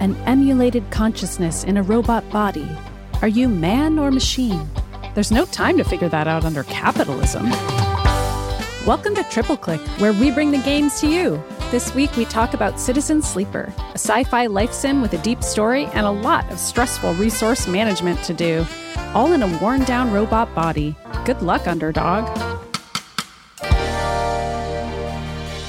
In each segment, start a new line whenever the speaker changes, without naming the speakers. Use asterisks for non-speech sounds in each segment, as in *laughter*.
An emulated consciousness in a robot body. Are you man or machine? There's no time to figure that out under capitalism. Welcome to Triple Click, where we bring the games to you. This week we talk about Citizen Sleeper, a sci fi life sim with a deep story and a lot of stressful resource management to do, all in a worn down robot body. Good luck, underdog.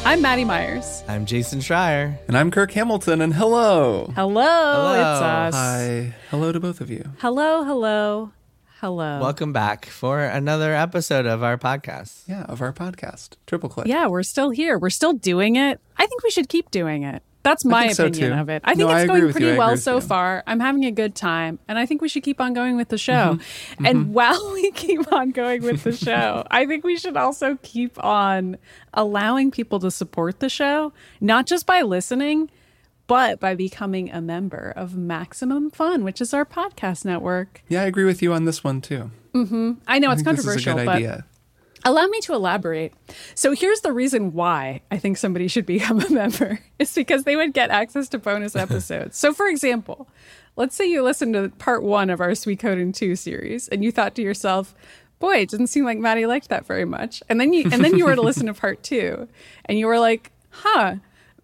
I'm Maddy Myers.
I'm Jason Schreier.
And I'm Kirk Hamilton, and hello.
Hello,
Hello.
it's us.
Hi. Hello to both of you.
Hello, hello, hello.
Welcome back for another episode of our podcast.
Yeah, of our podcast, Triple Click.
Yeah, we're still here. We're still doing it. I think we should keep doing it. That's my
think so,
opinion of it. I think
No,
it's
agree
going
you.
Pretty well so far. I'm having a good time, and I think we should keep on going with the show.
Mm-hmm.
And while *laughs* we keep on going with the show, *laughs* I think we should also keep on allowing people to support the show, not just by listening, but by becoming a member of Maximum Fun, which is our podcast network.
Yeah, I agree with you on this one, too.
I know
I
it's
think this is a
controversial,
good
but
idea.
Allow me to elaborate. So here's the reason why I think somebody should become a *laughs* member. It's because they would get access to bonus *laughs* episodes. so for example, let's say you listened to part one of our Suikoden Two series and you thought to yourself, boy, it didn't seem like Maddy liked that very much. And then you and then you were to listen to *laughs* part two and you were like, huh,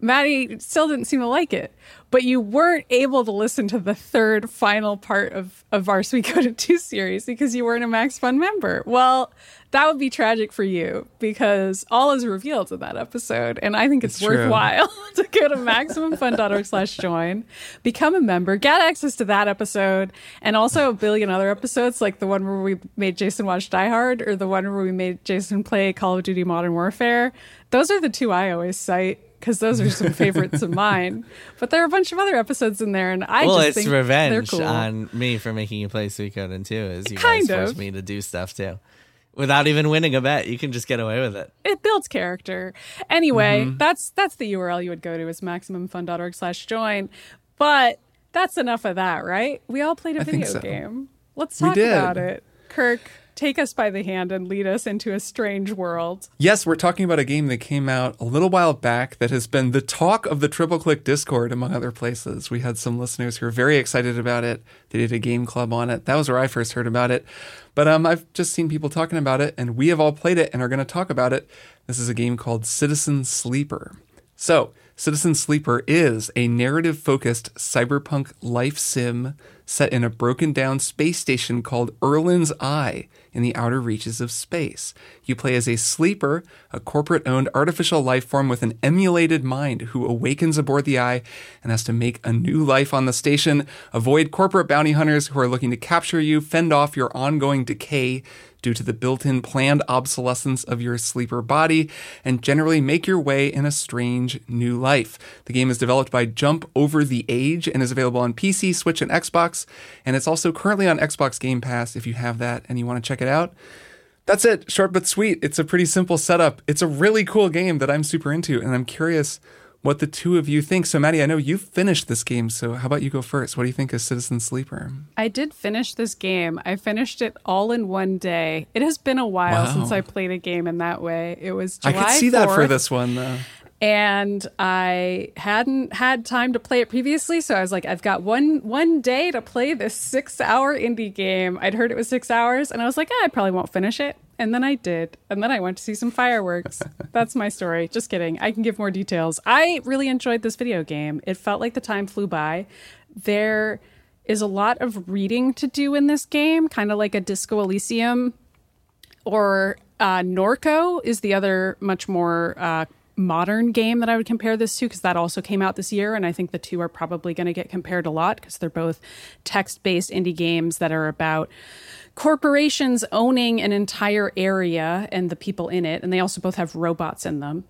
Maddy still didn't seem to like it. But you weren't able to listen to the third final part of, of our Sweet Code and *laughs* 2 series because you weren't a Max Fun member. Well, that would be tragic for you because all is revealed in that episode. And I think it's,
It's
worthwhile *laughs* to go to MaximumFun.org slash join, become a member, get access to that episode, and also a billion other episodes like the one where we made Jason watch Die Hard or the one where we made Jason play Call of Duty Modern Warfare. Those are the two I always cite because those are some *laughs* favorites of mine. But there are a bunch of other episodes in there, and I
well,
just
it's
think
revenge
cool.
on me for making you play Suikoden too, as you
Kind
guys forced me to do stuff too. Without even winning a bet, you can just get away with it.
it builds character. Anyway,
Mm-hmm.
that's that's the URL you would go to is maximumfun.org slash join. But that's enough of that, right? We all played a
I
video
so.
game. Let's talk about it. Kirk, take us by the hand and lead us into a strange world.
Yes, we're talking about a game that came out a little while back that has been the talk of the Triple Click Discord, among other places. We had some listeners who were very excited about it. They did a game club on it. That was where I first heard about it. But um, I've just seen people talking about it, and we have all played it and are going to talk about it. This is a game called Citizen Sleeper. So, Citizen Sleeper is a narrative focused cyberpunk life sim set in a broken down space station called Erlin's Eye in the outer reaches of space. You play as a sleeper, a corporate owned artificial life form with an emulated mind who awakens aboard the Eye and has to make a new life on the station, avoid corporate bounty hunters who are looking to capture you, fend off your ongoing decay due to the built in planned obsolescence of your sleeper body, and generally make your way in a strange new life. The game is developed by Jump Over the Age and is available on PC, Switch, and Xbox, and it's also currently on Xbox Game Pass if you have that and you want to check it out. That's it, short but sweet. It's a pretty simple setup. It's a really cool game that I'm super into, and I'm curious what the two of you think. So, Maddy, I know you've finished this game, so how about you go first? What do you think of Citizen Sleeper?
I did finish this game. I finished it all in one day. It has been a while
Wow.
since I played a game in that way. It was July
I could see that for this one, though.
And I hadn't had time to play it previously, so I was like, I've got one one day to play this six hour indie game. I'd heard it was six hours, and I was like, ah, I probably won't finish it. And then I did, and then I went to see some fireworks. *laughs* That's my story. Just kidding. I can give more details. I really enjoyed this video game. It felt like the time flew by. There is a lot of reading to do in this game, kind of like a Disco Elysium or uh, Norco is the other much more uh, modern game that I would compare this to because that also came out this year, and I think the two are probably going to get compared a lot because they're both text-based indie games that are about corporations owning an entire area and the people in it, and they also both have robots in them.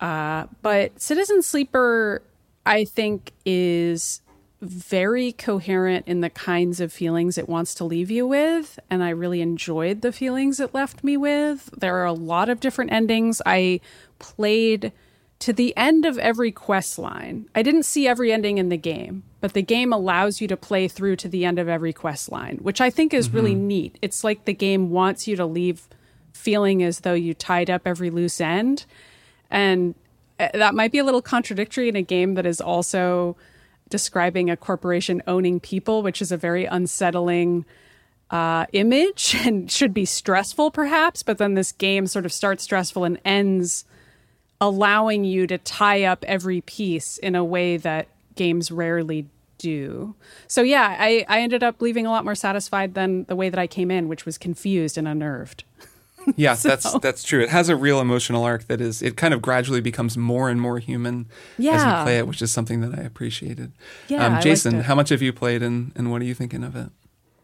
Uh, but Citizen Sleeper, I think, is very coherent in the kinds of feelings it wants to leave you with. And I really enjoyed the feelings it left me with. There are a lot of different endings. I played to the end of every quest line. I didn't see every ending in the game, but the game allows you to play through to the end of every quest line, which I think is really neat. It's like the game wants you to leave feeling as though you tied up every loose end. And uh, that might be a little contradictory in a game that is also describing a corporation owning people, which is a very unsettling uh, image *laughs* and should be stressful, perhaps. But then this game sort of starts stressful and ends allowing you to tie up every piece in a way that games rarely do. So yeah, I, I ended up leaving a lot more satisfied than the way that I came in, which was confused and unnerved. *laughs* *laughs*
Yeah, so. that's that's true. It has a real emotional arc that is it kind of gradually becomes more and more human
yeah.
as you play it, which is something that I appreciated.
Yeah,
um, Jason, how much have you played and, and what are you thinking of it?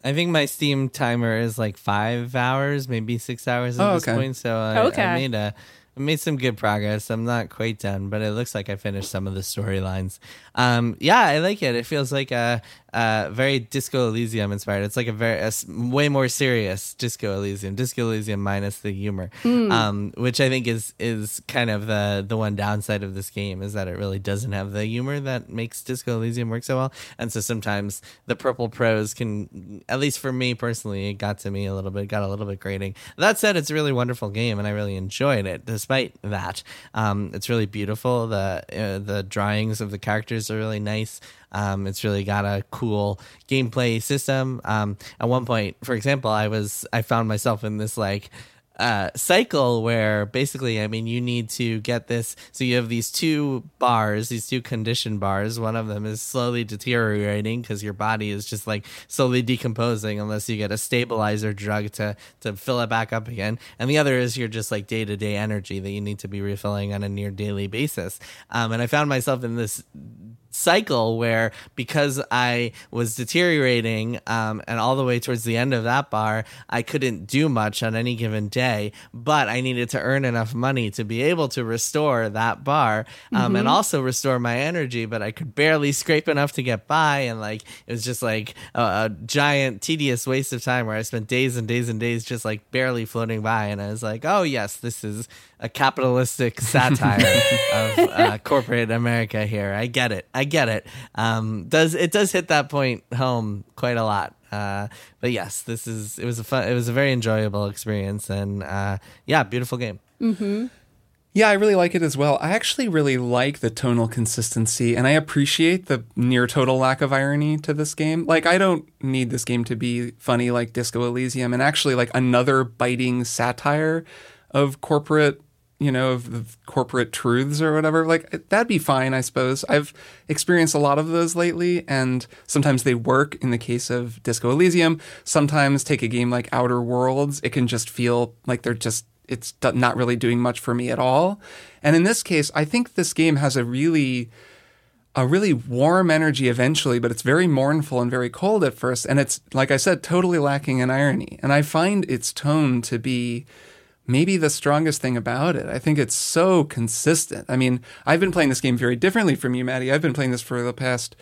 I think my Steam timer is like five hours, maybe six hours at
oh,
this
okay.
point. So I,
okay.
I made a I made some good progress. I'm not quite done, but it looks like I finished some of the storylines. Um, yeah, I like it. It feels like a, a very Disco Elysium inspired. It's like a very a way more serious Disco Elysium. Disco Elysium minus the humor,
mm.
um, which I think is is kind of the the one downside of this game is that it really doesn't have the humor that makes Disco Elysium work so well. And so sometimes the purple prose can, at least for me personally, it got to me a little bit, got a little bit grating. That said, it's a really wonderful game, and I really enjoyed it. Despite that, um, it's really beautiful. The uh, the drawings of the characters are really nice. Um, it's really got a cool gameplay system. Um, at one point, for example, I was I found myself in this like uh, cycle where basically, I mean, you need to get this. So you have these two bars, these two condition bars. One of them is slowly deteriorating because your body is just like slowly decomposing unless you get a stabilizer drug to to fill it back up again. And the other is your just like day to day energy that you need to be refilling on a near daily basis. Um, and I found myself in this cycle where because I was deteriorating um, and all the way towards the end of that bar, I couldn't do much on any given day, but I needed to earn enough money to be able to restore that bar um, mm-hmm. and also restore my energy, but I could barely scrape enough to get by. And like, it was just like a, a giant, tedious waste of time where I spent days and days and days just like barely floating by. And I was like, oh, yes, this is a capitalistic satire *laughs* of uh, corporate America here. I get it. I get it. Um, does it does hit that point home quite a lot. Uh, but yes, this is it was a fun. It was a very enjoyable experience, and uh, yeah, beautiful game.
Mm-hmm.
Yeah, I really like it as well. I actually really like the tonal consistency, and I appreciate the near total lack of irony to this game. Like, I don't need this game to be funny like Disco Elysium, and actually, like another biting satire of corporate you know, of the corporate truths or whatever, like that'd be fine, I suppose. I've experienced a lot of those lately, and sometimes they work in the case of Disco Elysium. Sometimes take a game like Outer Worlds, it can just feel like they're just, it's not really doing much for me at all. And in this case, I think this game has a really, a really warm energy eventually, but it's very mournful and very cold at first. And it's, like I said, totally lacking in irony. And I find its tone to be, maybe the strongest thing about it. I think it's so consistent. I mean, I've been playing this game very differently from you, Maddy. I've been playing this for the past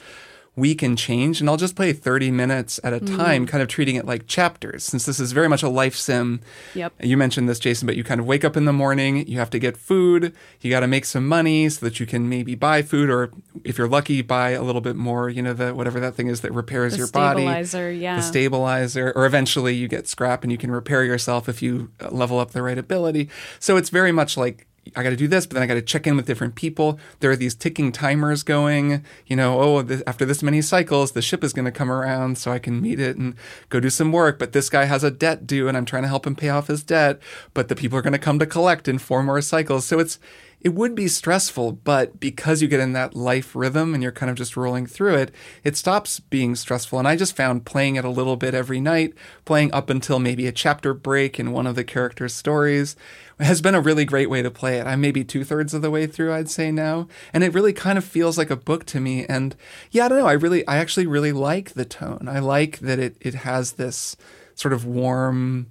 week can change, and I'll just play 30 minutes at a mm. time, kind of treating it like chapters, since this is very much a life sim.
Yep.
You mentioned this, Jason, but you kind of wake up in the morning, you have to get food, you got to make some money so that you can maybe buy food, or if you're lucky, buy a little bit more, you know, the whatever that thing is that repairs
the
your body.
Stabilizer, yeah.
The stabilizer, or eventually you get scrap and you can repair yourself if you level up the right ability. So it's very much like I got to do this, but then I got to check in with different people. There are these ticking timers going. You know, oh, this, after this many cycles, the ship is going to come around, so I can meet it and go do some work. But this guy has a debt due, and I'm trying to help him pay off his debt. But the people are going to come to collect in four more cycles. So it's it would be stressful, but because you get in that life rhythm and you're kind of just rolling through it, it stops being stressful. And I just found playing it a little bit every night, playing up until maybe a chapter break in one of the characters' stories, has been a really great way to play it. I'm maybe two thirds of the way through, I'd say now. And it really kind of feels like a book to me. And yeah, I don't know. I really, I actually really like the tone. I like that it, it has this sort of warm,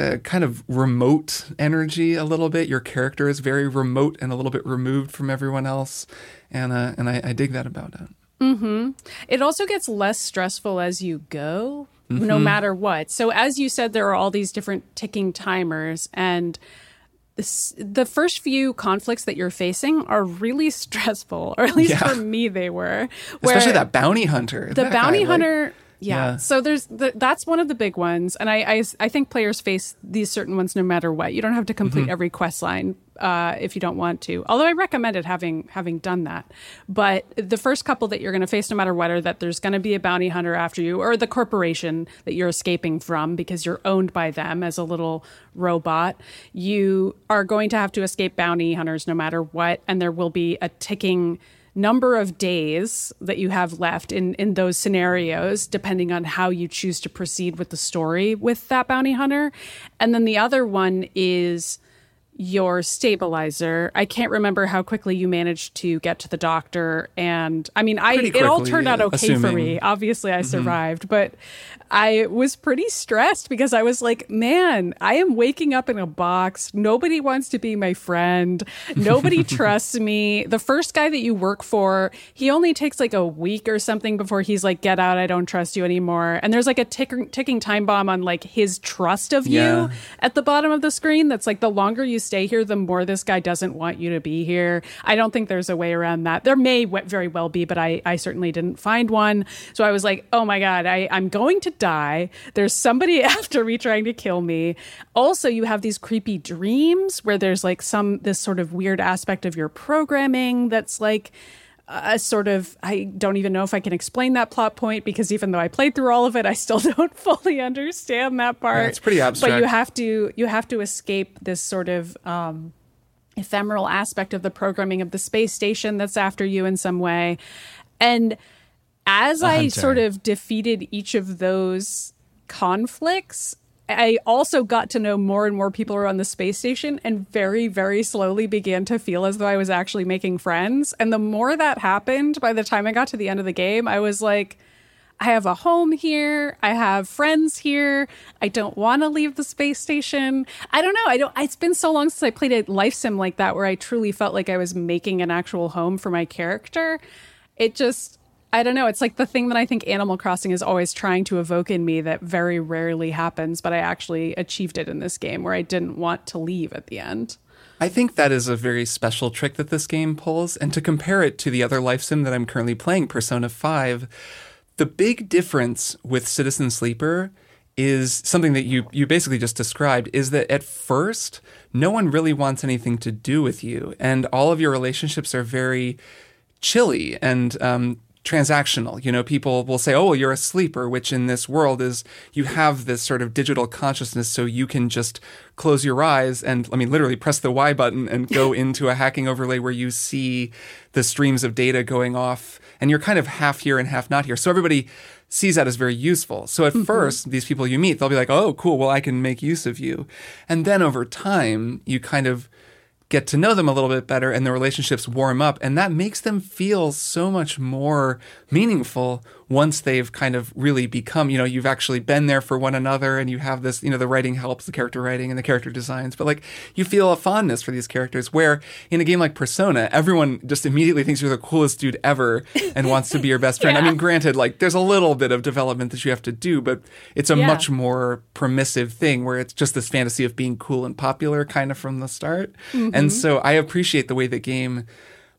uh, kind of remote energy a little bit. Your character is very remote and a little bit removed from everyone else, and uh, and I, I, dig that about it.
Mm-hmm. It also gets less stressful as you go, mm-hmm. no matter what. So as you said, there are all these different ticking timers, and this, the first few conflicts that you're facing are really *laughs* stressful, or at least yeah. for me, they were.
Especially that bounty hunter.
The
that
bounty
guy,
hunter.
Like
Yeah.
Yeah.
So there's the, that's one of the big ones, and I, I I think players face these certain ones no matter what. You don't have to complete
Mm-hmm.
every quest line uh, if you don't want to. Although I recommended having having done that. But the first couple that you're going to face no matter what are that there's going to be a bounty hunter after you, or the corporation that you're escaping from because you're owned by them as a little robot. You are going to have to escape bounty hunters no matter what, and there will be a ticking number of days that you have left in in those scenarios depending on how you choose to proceed with the story with that bounty hunter. And then the other one is your stabilizer. I can't remember how quickly you managed to get to the doctor and i mean i
Pretty
it all
quickly,
turned out okay for me. obviously i mm-hmm. survived but i was pretty stressed because i was like man i am waking up in a box. Nobody wants to be my friend. Nobody *laughs* trusts me. The first guy that you work for he only takes like a week or something before he's like get out i don't trust you anymore and there's like a ticker, ticking time bomb on like his trust of
Yeah.
you at the bottom of the screen that's like the longer you stay here the more this guy doesn't want you to be here. I don't think there's a way around that. There may very well be but i i certainly didn't find one. So i was like oh my god I, i'm going to die. There's somebody *laughs* after me trying to kill me. Also you have these creepy dreams where there's like some this sort of weird aspect of your programming that's like a sort of I don't even know if I can explain that plot point because even though I played through all of it, I still *laughs* don't fully understand that part.
it's pretty abstract.
But you have to you have to escape this sort of um, ephemeral aspect of the programming of the space station that's after you in some way. And as I sort of defeated each of those conflicts, I also got to know more and more people around the space station and very, very slowly began to feel as though I was actually making friends. And the more that happened, by the time I got to the end of the game, I was like, I have a home here. I have friends here. I don't want to leave the space station. I don't know. I don't. It's been so long since I played a life sim like that, where I truly felt like I was making an actual home for my character. It just, I don't know. It's like the thing that I think Animal Crossing is always trying to evoke in me that very rarely happens, but I actually achieved it in this game where I didn't want to leave at the end.
I think that is a very special trick that this game pulls. And to compare it to the other life sim that I'm currently playing, Persona 5, the big difference with Citizen Sleeper is something that you you basically just described is that at first no one really wants anything to do with you and all of your relationships are very chilly and um, transactional. You know, people will say, "Oh, well, you're a sleeper," which in this world is you have this sort of digital consciousness, so you can just close your eyes and, I mean, literally press the Y button and go *laughs* into a hacking overlay where you see the streams of data going off, and you're kind of half here and half not here. So everybody sees that as very useful. So at mm-hmm. first, these people you meet, they'll be like, "Oh, cool. Well, I can make use of you," and then over time, you kind of get to know them a little bit better and the relationships warm up and that makes them feel so much more meaningful once they've kind of really become you know you've actually been there for one another and you have this you know the writing helps the character writing and the character designs but like you feel a fondness for these characters where in a game like persona everyone just immediately thinks you're the coolest dude ever and wants to be your best *laughs* friend i mean granted like there's a little bit of development that you have to do but it's a
Yeah.
much more permissive thing where it's just this fantasy of being cool and popular kind of from the start. And mm-hmm. so I appreciate the way the game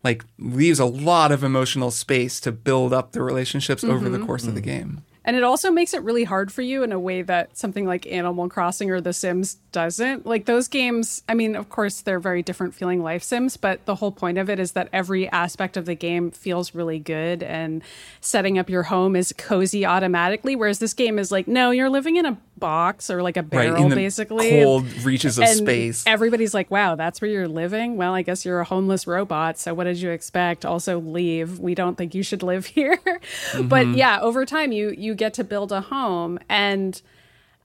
like leaves a lot of emotional space to build up the relationships over the mm-hmm. course of the mm-hmm. game.
And it also makes it really hard for you in a way that something like Animal Crossing or The Sims doesn't. Like those games, I mean, of course, they're very different feeling life sims, but the whole point of it is that every aspect of the game feels really good and setting up your home is cozy automatically. Whereas this game is like, no, you're living in a box or like a barrel,
right in the
basically.
cold reaches of
and
space.
Everybody's like, wow, that's where you're living? Well, I guess you're a homeless robot. So what did you expect? Also, leave. We don't think you should live *laughs* here. But
Mm-hmm.
yeah, over time, you you get to build a home. And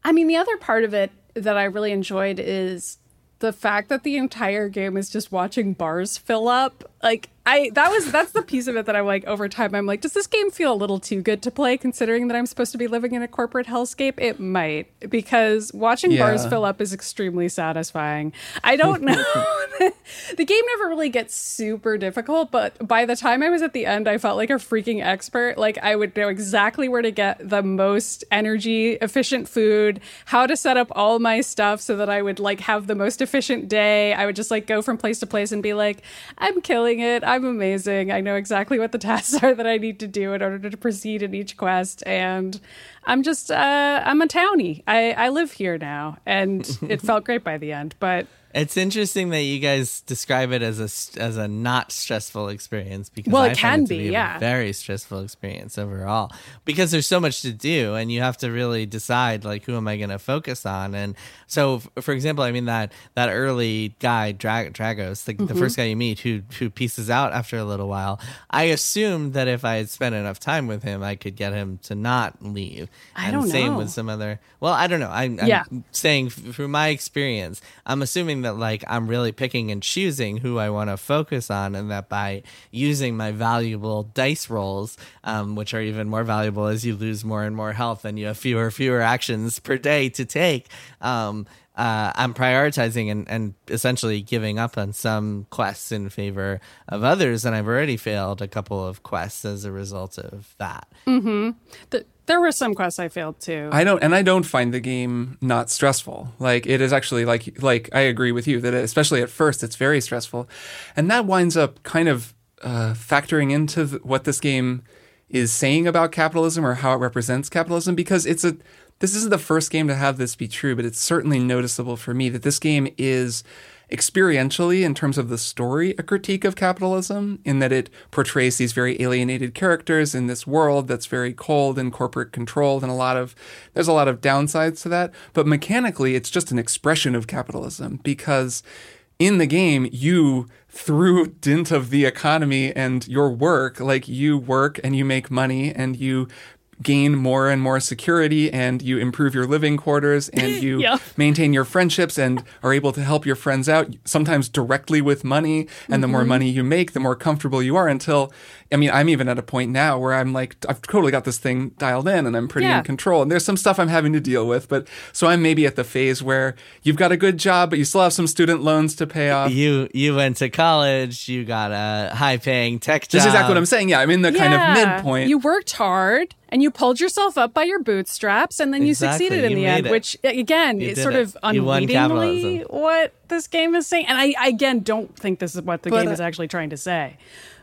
I mean, the other part of it that I really enjoyed is the fact that the entire game is just watching bars fill up. Like, I that was that's the piece of it that I'm like over time I'm like, does this game feel a little too good to play considering that I'm supposed to be living in a corporate hellscape? It might because watching bars fill up is extremely satisfying. I don't know. *laughs* *laughs* the game never really gets super difficult, but by the time I was at the end, I felt like a freaking expert. Like I would know exactly where to get the most energy efficient food, how to set up all my stuff so that I would like have the most efficient day. I would just like go from place to place and be like, I'm killing killing it. I'm amazing. I know exactly what the *laughs* tasks are that I need to do in order to proceed in each quest, and I'm just uh, I'm a townie. I I live here now, and it felt great by the end. But
It's interesting that you guys describe it as a as a not stressful experience because
Well,
I
it
find
can
to
be,
a
yeah.
very stressful experience overall because there's so much to do and you have to really decide like who am I going to focus on and so for example, I mean that that early guy Dra- Dragos, the,
Mm-hmm.
the first guy you meet who who pieces out after a little while. I assumed that if I had spent enough time with him, I could get him to not leave.
I
and
don't
same
know.
with some other. Well, I don't know. I'm, I'm
Yeah.
saying f- through my experience, I'm assuming that like I'm really picking and choosing who I want to focus on, and that by using my valuable dice rolls, um, which are even more valuable as you lose more and more health and you have fewer fewer actions per day to take. Um, uh, I'm prioritizing and, and essentially giving up on some quests in favor of others, and I've already failed a couple of quests as a result of that.
th- there were some quests I failed too.
I don't, and I don't find the game not stressful. Like it is actually like like I agree with you that especially at first it's very stressful, and that winds up kind of uh, factoring into what this game is saying about capitalism or how it represents capitalism because it's a this isn't the first game to have this be true, but it's certainly noticeable for me that this game is experientially in terms of the story a critique of capitalism in that it portrays these very alienated characters in this world that's very cold and corporate controlled and a lot of there's a lot of downsides to that. But mechanically it's just an expression of capitalism because in the game you through *laughs* dint of the economy and your work like you work and you make money and you gain more and more security and you improve your living quarters and *laughs* you
Yeah.
maintain your friendships and are able to help your friends out sometimes directly with money and the more
Mm-hmm.
money you make the more comfortable you are until i mean i'm even at a point now where i'm like i've totally got this thing dialed in and i'm pretty
Yeah.
in control and there's some stuff i'm having to deal with but so i'm maybe at the phase where you've got a good job but you still have some student loans to pay off
You you went to college, you got a high paying tech job.
that's exactly what i'm saying yeah i'm in the kind of midpoint
You worked hard and you pulled yourself up by your bootstraps, and then you
Exactly.
succeeded in
You
the end.
it.
Which again,
You
is sort
it.
of unwittingly what this game is saying. And I, I again don't think this is what the
But,
game is actually trying to say.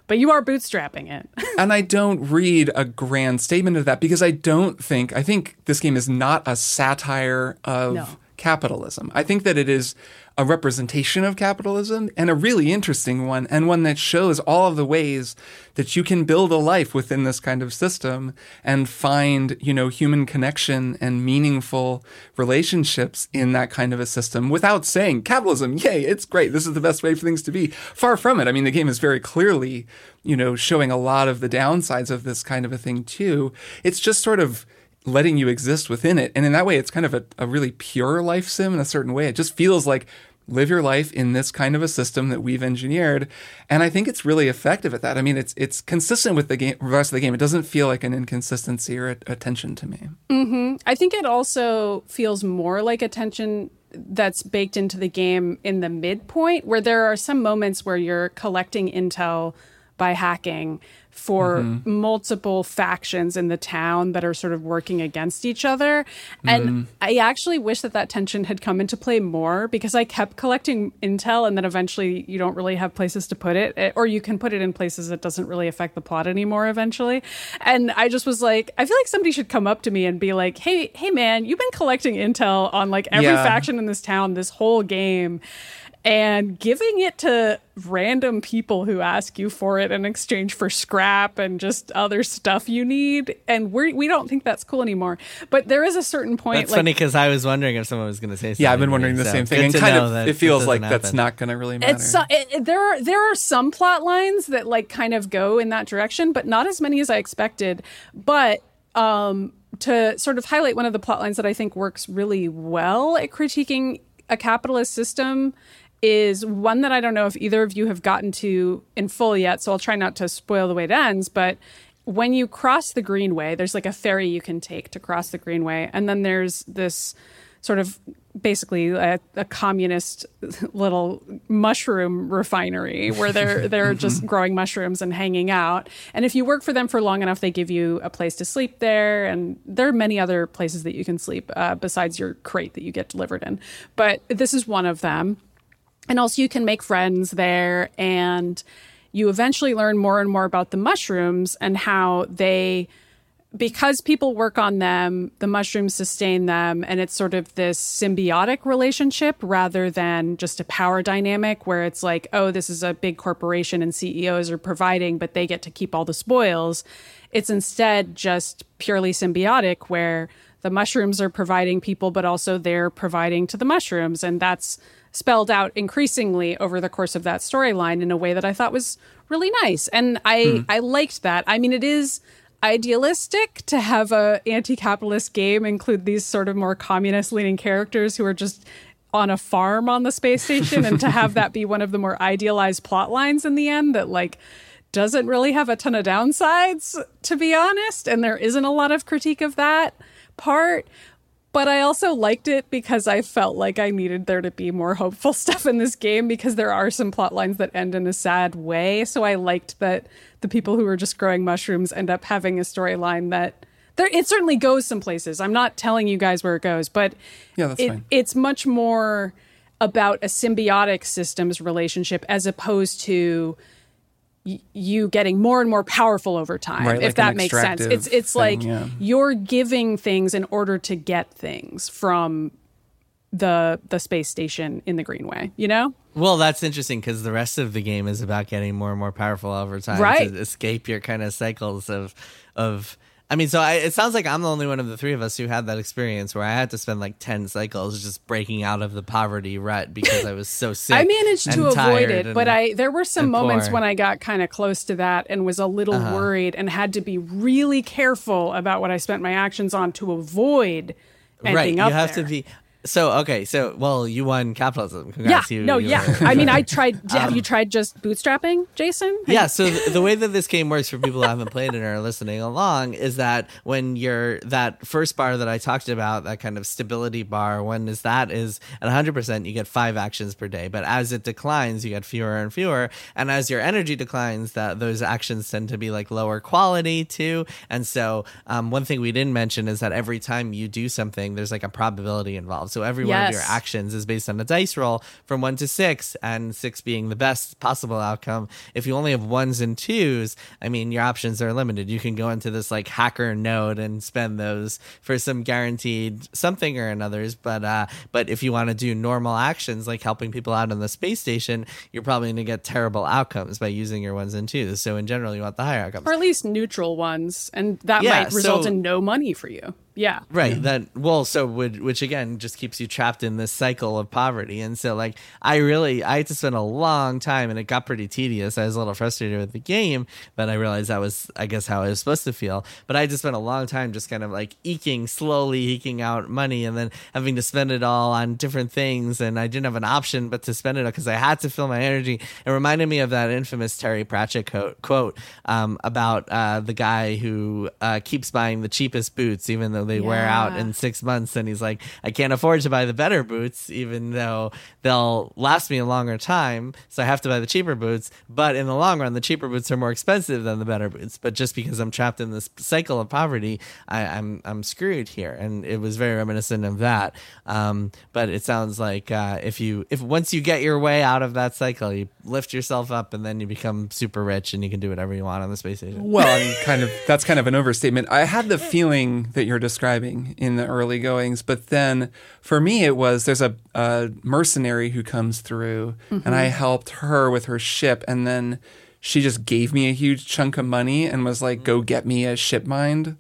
But you are bootstrapping it. *laughs*
and I don't read a grand statement of that because I don't think I think this game is not a satire of
No.
capitalism. I think that it is a representation of capitalism and a really interesting one and one that shows all of the ways that you can build a life within this kind of system and find, you know, human connection and meaningful relationships in that kind of a system without saying capitalism, yay, it's great. This is the best way for things to be. Far from it. I mean, the game is very clearly, you know, showing a lot of the downsides of this kind of a thing too. It's just sort of letting you exist within it. And in that way, it's kind of a, a really pure life sim in a certain way. It just feels like live your life in this kind of a system that we've engineered. And I think it's really effective at that. I mean, it's it's consistent with the game, rest of the game. It doesn't feel like an inconsistency or a, a tension to me. Mm-hmm.
I think it also feels more like a tension that's baked into the game in the midpoint, where there are some moments where you're collecting intel by hacking for multiple factions in the town that are sort of working against each other. And I actually wish that that tension had come into play more because I kept collecting intel and then eventually you don't really have places to put it, eh, or you can put it in places that doesn't really affect the plot anymore eventually. And I just was like, I feel like somebody should come up to me and be like, hey, hey, man, you've been collecting intel on like every
Yeah.
faction in this town this whole game. And giving it to random people who ask you for it in exchange for scrap and just other stuff you need, and we we don't think that's cool anymore. But there is a certain point,
That's
like
funny because I was wondering if someone was going to say something.
Yeah, I've been wondering the
so
same thing.
good
And kind of, it feels
doesn't
like that's not going to really matter.
It's so, it, it- there are there are some plot lines that like kind of go in that direction, but not as many as I expected. But um, to sort of highlight one of the plot lines that I think works really well at critiquing a capitalist system is one that I don't know if either of you have gotten to in full yet, so I'll try not to spoil the way it ends, but when you cross the greenway, there's like a ferry you can take to cross the greenway, and then there's this sort of basically a, a communist *laughs* little mushroom refinery where they're they're *laughs* just growing mushrooms and hanging out. And if you work for them for long enough, they give you a place to sleep there. And there are many other places that you can sleep uh, besides your crate that you get delivered in. But this is one of them and also you can make friends there and you eventually learn more and more about the mushrooms and how they because people work on them, the mushrooms sustain them, and it's sort of this symbiotic relationship rather than just a power dynamic where it's like, oh, this is a big corporation and CEOs are providing, but they get to keep all the spoils. It's instead just purely symbiotic where the mushrooms are providing people, but also they're providing to the mushrooms. And that's spelled out increasingly over the course of that storyline in a way that I thought was really nice. And I, hmm. I liked that. I mean, it is idealistic to have a anti-capitalist game include these sort of more communist leaning characters who are just on a farm on the space station and to have that be one of the more idealized plot lines in the end that like doesn't really have a ton of downsides to be honest and there isn't a lot of critique of that part but I also liked it because I felt like I needed there to be more hopeful *laughs* stuff in this game because there are some plot lines that end in a sad way. So I liked that the people who are just growing mushrooms end up having a storyline that there it certainly goes some places. I'm not telling you guys where it goes, but
yeah, that's
it,
fine.
it's much more about a symbiotic systems relationship as opposed to you getting more and more powerful over time
right,
if
like
that makes sense it's it's
thing,
like
yeah.
you're giving things in order to get things from the the space station in the greenway you know
well that's interesting because the rest of the game is about getting more and more powerful over time
right.
to escape your kind of cycles of of I mean, so I, it sounds like I'm the only one of the three of us who had that experience where I had to spend like 10 cycles just breaking out of the poverty rut because I was so *laughs* sick.
I managed to avoid it,
and,
but I there were some moments
poor.
when I got kind of close to that and was a little
Uh-huh.
worried and had to be really careful about what I spent my actions on to avoid ending
right.
up
You have
there.
to be. So, okay. So, well, you won capitalism.
Yeah,
You,
no,
you
yeah.
were-
I mean, I *laughs* tried. have you tried just bootstrapping, Jason?
yeah so th- the way that this game works for people who haven't played it or are listening along is that when you're that first bar that i talked about that kind of stability bar when is that is at 100% you get five actions per day but as it declines you get fewer and fewer and as your energy declines that those actions tend to be like lower quality too and so um, one thing we didn't mention is that every time you do something there's like a probability involved so every one of your actions is based on a dice roll from one to six, and six being the best possible outcome. If you only have ones and twos, I mean, your options are limited. You can go into this like hacker node and spend those for some guaranteed something or another's. But uh, but if you want to do normal actions like helping people out on the space station, you're probably going to get terrible outcomes by using your ones and twos. So in general, you want the higher outcomes.
or at least neutral ones, and that
Yeah,
might result
so-
in no money for you. Yeah.
Right. That well, so would which again just keeps you trapped in this cycle of poverty. And so like I really I had to spend a long time and it got pretty tedious. I was a little frustrated with the game, but I realized that was I guess how I was supposed to feel. But I had to spend a long time just kind of like eking, slowly eking out money and then having to spend it all on different things and I didn't have an option but to spend it because I had to fill my energy. It reminded me of that infamous Terry Pratchett quote, quote um, about uh, the guy who uh, keeps buying the cheapest boots even though they wear out in six months. And he's like i can't afford to buy the better boots even though they'll last me a longer time. So i have to buy the cheaper boots. But in the long run the cheaper boots are more expensive than the better boots. But just because i'm trapped in this cycle of poverty I, i'm i'm screwed here. And it was very reminiscent of that. Um, but it sounds like uh, if you if once you get your way out of that cycle you lift yourself up and then you become super rich and you can do whatever you want on the space station
Well, I mean, kind of that's kind of an overstatement. I had the feeling that you're describing in the early goings, but then for me it was there's a, a mercenary who comes through, and I mm-hmm. helped her with her ship, and then she just gave me a huge chunk of money and was like, mm. "Go get me a ship mind."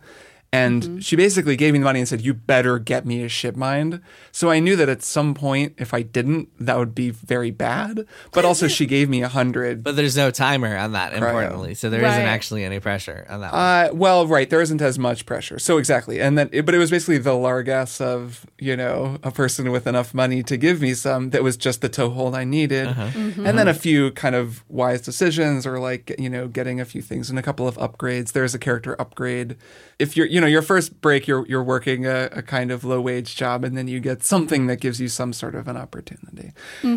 And mm-hmm. she basically gave me the money and said, "You better get me a ship mind." So I knew that at some point, if I didn't, that would be very bad. But also, she gave me a hundred.
but there's no timer on that importantly so there
Right.
not actually any pressure on that one.
Uh, well, right. There isn't as much pressure. So exactly. And then, but it was basically the largesse of, you know, a person with enough money to give me some that was just the toehold I needed. Uh-huh. Mm-hmm. And then a few kind of wise decisions or like, you know, getting a few things and a couple of upgrades. There's a character upgrade. If you're, you know, your first break, you're, you're working a, a kind of low wage job and then you get something that gives you some sort of an opportunity.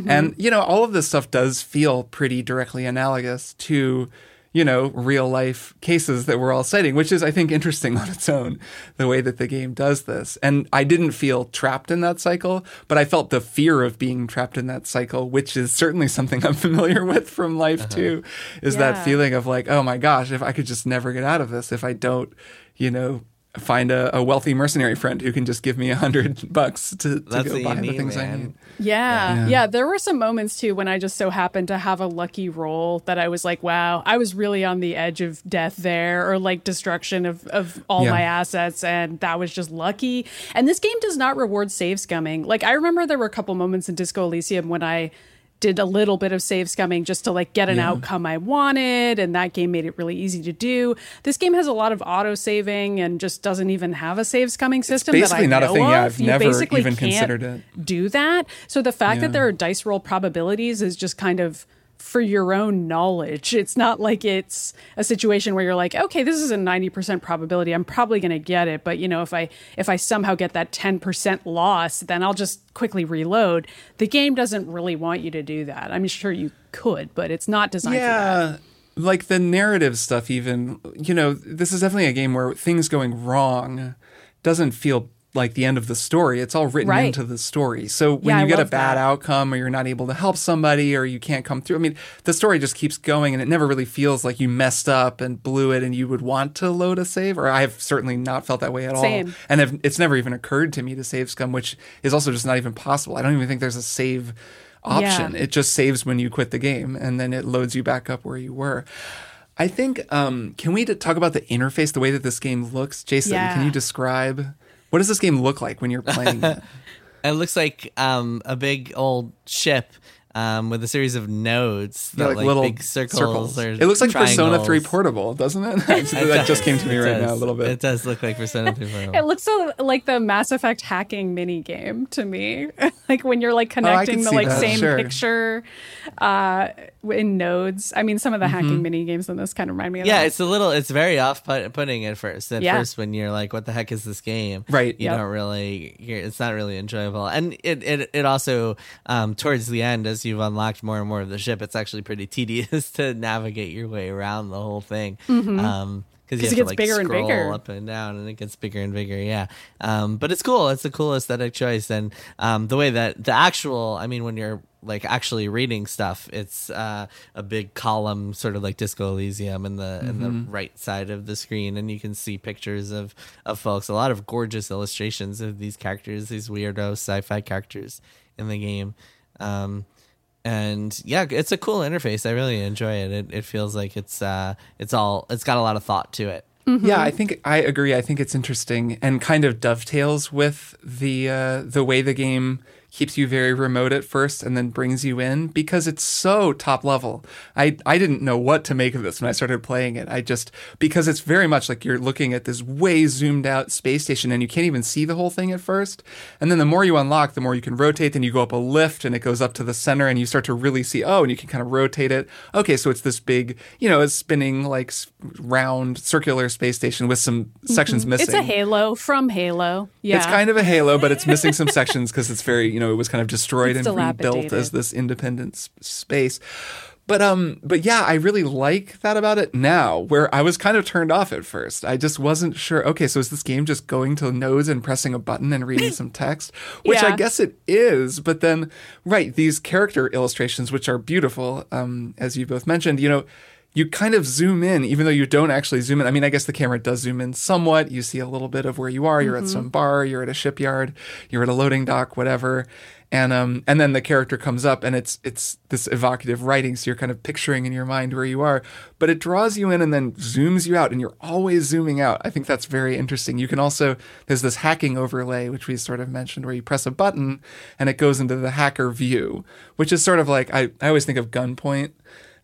And, you know, all of this stuff does feel pretty directly analogous to, you know, real life cases that we're all citing, which is, I think, interesting *laughs* on its own, the way that the game does this. And I didn't feel trapped in that cycle, but I felt the fear of being trapped in that cycle, which is certainly something *laughs* I'm familiar with from life uh-huh. too, is
yeah.
that feeling of like, oh my gosh, if I could just never get out of this, if I don't, you know, find a, a, wealthy mercenary friend who can just give me a hundred *laughs* bucks to, to go buy the things
man.
I need.
Yeah, yeah, yeah. There were some moments too when I just so happened to have a lucky roll that I was like, wow, I was really on the edge of death there or like destruction of, of all yeah. my assets. And that was just lucky. And this game does not reward save scumming. Like, I remember there were a couple moments in Disco Elysium when I did a little bit of save scumming just to like get an yeah. outcome I wanted, and that game made it really easy to do. This game has a lot of auto saving and just doesn't even have a save scumming system.
It's basically
not
a thing.
Of.
Yeah, I've
you
never even considered it.
Do that. So the fact
yeah.
that there are dice roll probabilities is just kind of for your own knowledge. It's not like it's a situation where you're like, okay, this is a 90% probability. I'm probably going to get it, but you know, if I if I somehow get that 10% loss, then I'll just quickly reload. The game doesn't really want you to do that. I'm sure you could, but it's not designed
yeah.
for that
like the narrative stuff even you know this is definitely a game where things going wrong doesn't feel like the end of the story. It's all written
right.
into the story. So when
yeah,
you
I
get a bad
that.
outcome or you're not able to help somebody or you can't come through, I mean, the story just keeps going and it never really feels like you messed up and blew it and you would want to load a save. Or I've certainly not felt that way at
Same.
all. And I've, it's never even occurred to me to save scum, which is also just not even possible. I don't even think there's a save option.
Yeah.
It just saves when you quit the game and then it loads you back up where you were. I think, um, can we talk about the interface, the way that this game looks? Jason,
yeah.
can you describe? What does this game look like when you're playing *laughs* it?
it looks like um, a big old ship um, with a series of nodes,
yeah,
that,
like,
like,
little
big circles.
circles. It looks like
triangles.
Persona 3 Portable, doesn't it? *laughs* that
does.
just came to me
It
right
does.
now a little bit.
It does look like Persona 3 Portable.
It looks so, like the Mass Effect hacking mini game to me. *laughs* like when you're like connecting the like
that,
same
sure.
picture uh, in nodes. I mean, some of the hacking mini games in this kind of remind me of
yeah,
that.
it's a little, it's very off putting at first. At
Yeah.
first, when you're like, what the heck is this game?
Right.
You
Yep.
don't really, you're, it's not really enjoyable. And it, it, it also, um, towards the end, as you've unlocked more and more of the ship, it's actually pretty *laughs* tedious to navigate your way around the whole thing. Um, because you
'Cause
have
it
to
gets
like
bigger and bigger.
up and down, and it gets bigger and bigger. Yeah, um, but it's cool. It's a cool aesthetic choice, and um, the way that the actual, I mean, when you're like actually reading stuff, it's uh, a big column, sort of like Disco Elysium, in the in the right side of the screen, and you can see pictures of of folks. A lot of gorgeous illustrations of these characters, these weirdo sci-fi characters in the game. Um, and yeah, it's a cool interface. I really enjoy it. It, it feels like it's uh, it's all it's got a lot of thought to it.
Yeah, I think I agree. I think it's interesting and kind of dovetails with the uh, the way the game keeps you very remote at first and then brings you in because it's so top level. I I didn't know what to make of this when I started playing it. I just because it's very much like you're looking at this way zoomed out space station and you can't even see the whole thing at first. And then the more you unlock, the more you can rotate. Then you go up a lift and it goes up to the center and you start to really see. Oh, and you can kind of rotate it. Okay, so it's this big, you know, it's spinning like round circular space station with some sections missing.
It's a Halo from Halo. Yeah.
It's kind of a Halo, but it's missing some sections because it's very, you know, it was kind of destroyed
It's
and rebuilt as this independent s- space. But um, but yeah, I really like that about it now. Where I was kind of turned off at first. I just wasn't sure. Okay, so is this game just going to nodes and pressing a button and reading some *laughs* text? Which I guess it is. But then, right, these character illustrations, which are beautiful, um, as you both mentioned, you know, you kind of zoom in, even though you don't actually zoom in. I mean, I guess the camera does zoom in somewhat. You see a little bit of where you are. You're at some bar, you're at a shipyard, you're at a loading dock, whatever. And um, and then the character comes up, and it's it's this evocative writing. So you're kind of picturing in your mind where you are, but it draws you in and then zooms you out, and you're always zooming out. I think that's very interesting. You can also there's this hacking overlay, which we sort of mentioned, where you press a button and it goes into the hacker view, which is sort of like I, I always think of Gunpoint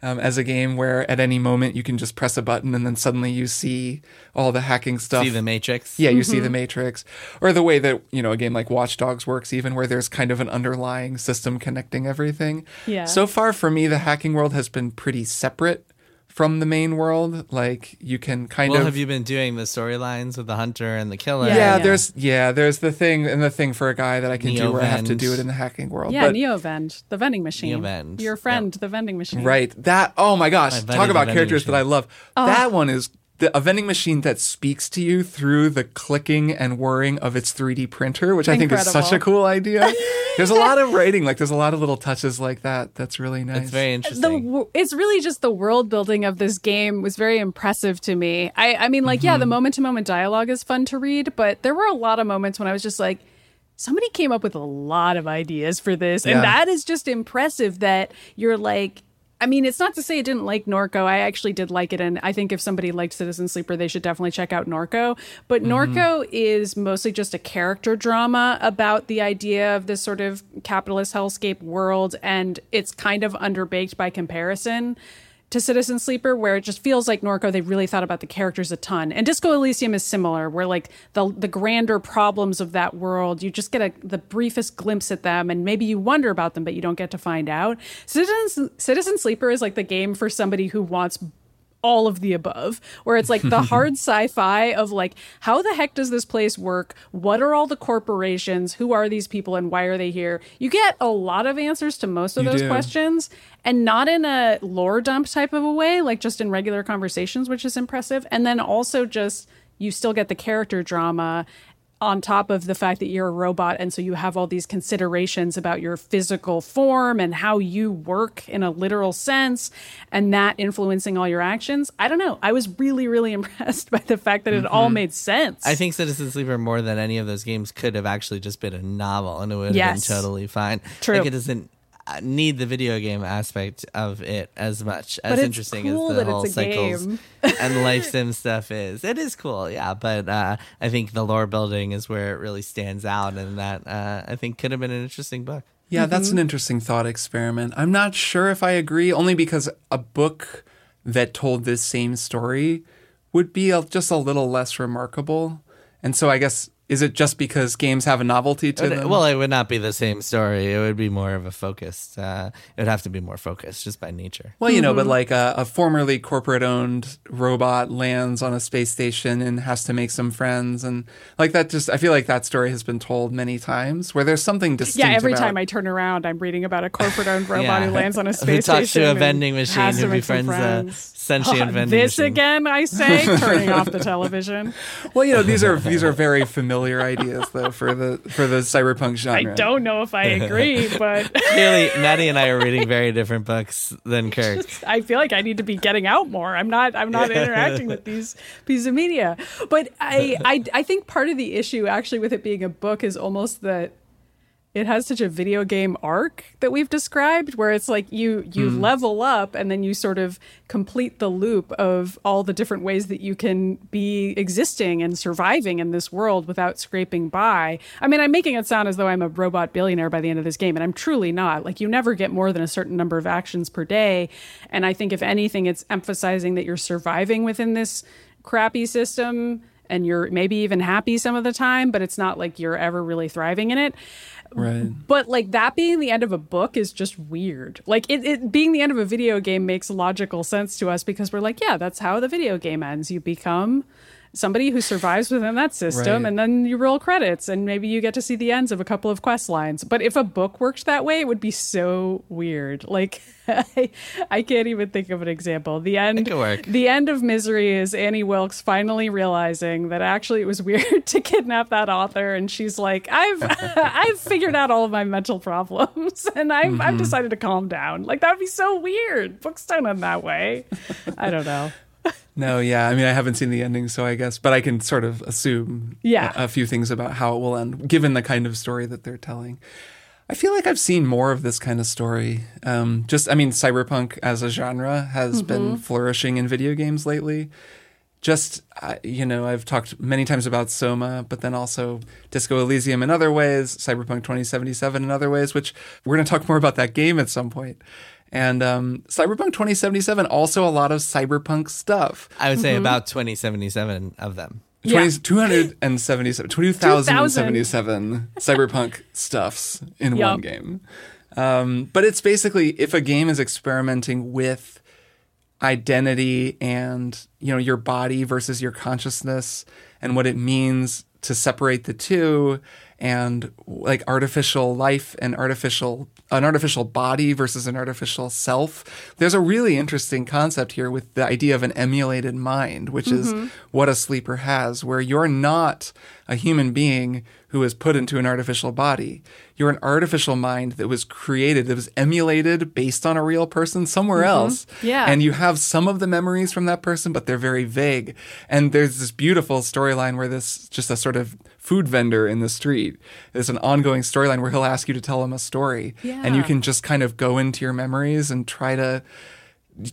um, as a game where at any moment you can just press a button and then suddenly you see all the hacking stuff.
See the Matrix.
yeah, you see the Matrix, or the way that you know a game like Watch Dogs works, even where there's kind of an underlying system connecting everything.
Yeah.
So far for me, the hacking world has been pretty separate from the main world. Like you can kind
Well,
of
have you been doing the storylines with the hunter and the killer?
Yeah,
yeah,
yeah.
there's yeah, there's the thing and the thing for a guy that I can do where I have to do it in the hacking world.
Yeah,
but,
Neovend, the vending machine.
Neovend,
Your friend, the vending machine.
right. That oh my gosh,
My
talk about characters
machine.
that I love.
Oh.
That one is the, a vending machine that speaks to you through the clicking and whirring of its 3D printer, which I think is such a cool idea. *laughs* there's a lot of writing, like there's a lot of little touches like that. That's really nice.
It's very interesting.
w- it's really just the world building of this game was very impressive to me. I, I mean, like, yeah,
Mm-hmm.
the moment to moment dialogue is fun to read, but there were a lot of moments when I was just like, somebody came up with a lot of ideas for this. And that is just impressive that you're like, I mean, it's not to say I didn't like Norco. I actually did like it. And I think if somebody liked Citizen Sleeper, they should definitely check out Norco. But mm-hmm. Norco is mostly just a character drama about the idea of this sort of capitalist hellscape world. And it's kind of underbaked by comparison to Citizen Sleeper, where it just feels like Norco, they really thought about the characters a ton. And Disco Elysium is similar, where like the the grander problems of that world, you just get a the briefest glimpse at them, and maybe you wonder about them, but you don't get to find out. Citizen Citizen Sleeper is like the game for somebody who wants all of the above, where it's like the *laughs* hard sci-fi of like, how the heck does this place work? What are all the corporations? Who are these people and why are they here? You get a lot of answers to most of
You
those
do.
questions and not in a lore dump type of a way, like just in regular conversations, which is impressive. And then also just you still get the character drama on top of the fact that you're a robot and so you have all these considerations about your physical form and how you work in a literal sense and that influencing all your actions i don't know i was really really *laughs* impressed by the fact that it all made sense
Mm-hmm. I think Citizen Sleeper more than any of those games could have actually just been a novel, and it would have
Yes.
been totally fine.
True.
Like it doesn't need the video game aspect of it as much as
But it's
interesting
cool
as the whole
it's a
cycles *laughs* and life sim stuff is. It is cool, yeah. But uh, I think the lore building is where it really stands out, and that uh, I think could have been an interesting book.
Yeah, that's
Mm-hmm.
an interesting thought experiment. I'm not sure if I agree, only because a book that told this same story would be a, just a little less remarkable. And so I guess is it just because games have a novelty to
But,
them?
well, it would not be the same story. It would be more of a focused. Uh, it would have to be more focused just by nature.
Well, you know,
Mm-hmm.
but like a, a formerly corporate owned robot lands on a space station and has to make some friends. And like that, just, I feel like that story has been told many times where there's something distinct.
yeah every
about-
time i turn around i'm reading about a corporate owned *laughs* robot
Yeah.
who lands on a
Who
space
talks to
station
a
and
vending machine who
some
befriends a
friends.
sentient
Oh, *laughs*
vending
this
machine.
again i say *laughs* turning off the television
Well, you know, these are these are very familiar ideas though for the for the cyberpunk genre.
i don't know if i agree *laughs* but
Clearly, Maddy and I are reading very different books than *laughs* Kirk.
I feel like I need to be getting out more. I'm not. I'm not interacting with these pieces of media. But I, I, I think part of the issue actually with it being a book is almost that it has such a video game arc that we've described, where it's like you you hmm. level up and then you sort of complete the loop of all the different ways that you can be existing and surviving in this world without scraping by. I mean, I'm making it sound as though I'm a robot billionaire by the end of this game, and I'm truly not. Like, you never get more than a certain number of actions per day. And I think, if anything, it's emphasizing that you're surviving within this crappy system and you're maybe even happy some of the time, but it's not like you're ever really thriving in it.
Right.
But like that being the end of a book is just weird. Like it, it being the end of a video game makes logical sense to us because we're like, yeah, that's how the video game ends. You become somebody who survives within that system
Right.
and then you roll credits and maybe you get to see the ends of a couple of quest lines. But if a book worked that way, it would be so weird. *laughs* Like I, I can't even think of an example. The end the end of Misery is Annie Wilkes finally realizing that actually it was weird *laughs* to kidnap that author, and she's like, "I've *laughs* I've figured out all of my mental problems, and I've
Mm-hmm.
I've decided to calm down." Like that would be so weird. Books don't end that way. I don't know.
No, yeah. I mean, I haven't seen the ending, so I guess, but I can sort of assume
Yeah.
a, a few things about how it will end, given the kind of story that they're telling. I feel like I've seen more of this kind of story. Um, just, I mean, cyberpunk as a genre has been flourishing in video games lately. Just, uh, you know, I've talked many times about Soma, but then also Disco Elysium in other ways, Cyberpunk 2077 in other ways, which we're going to talk more about that game at some point. And um, Cyberpunk 2077, also a lot of cyberpunk stuff.
I would say about 2077 of them.
20, 277, 2077 *laughs* cyberpunk stuffs in
Yup.
one game. Um, but it's basically if a game is experimenting with identity and you know your body versus your consciousness and what it means to separate the two and like artificial life and artificial an artificial body versus an artificial self. There's a really interesting concept here with the idea of an emulated mind, which mm-hmm. is what a sleeper has, where you're not a human being who is put into an artificial body. You're an artificial mind that was created, that was emulated based on a real person somewhere mm-hmm. else.
Yeah.
And you have some of the memories from that person, but they're very vague. And there's this beautiful storyline where this just a sort of food vendor in the street. It's an ongoing storyline where he'll ask you to tell him a story.
Yeah.
And you can just kind of go into your memories and try to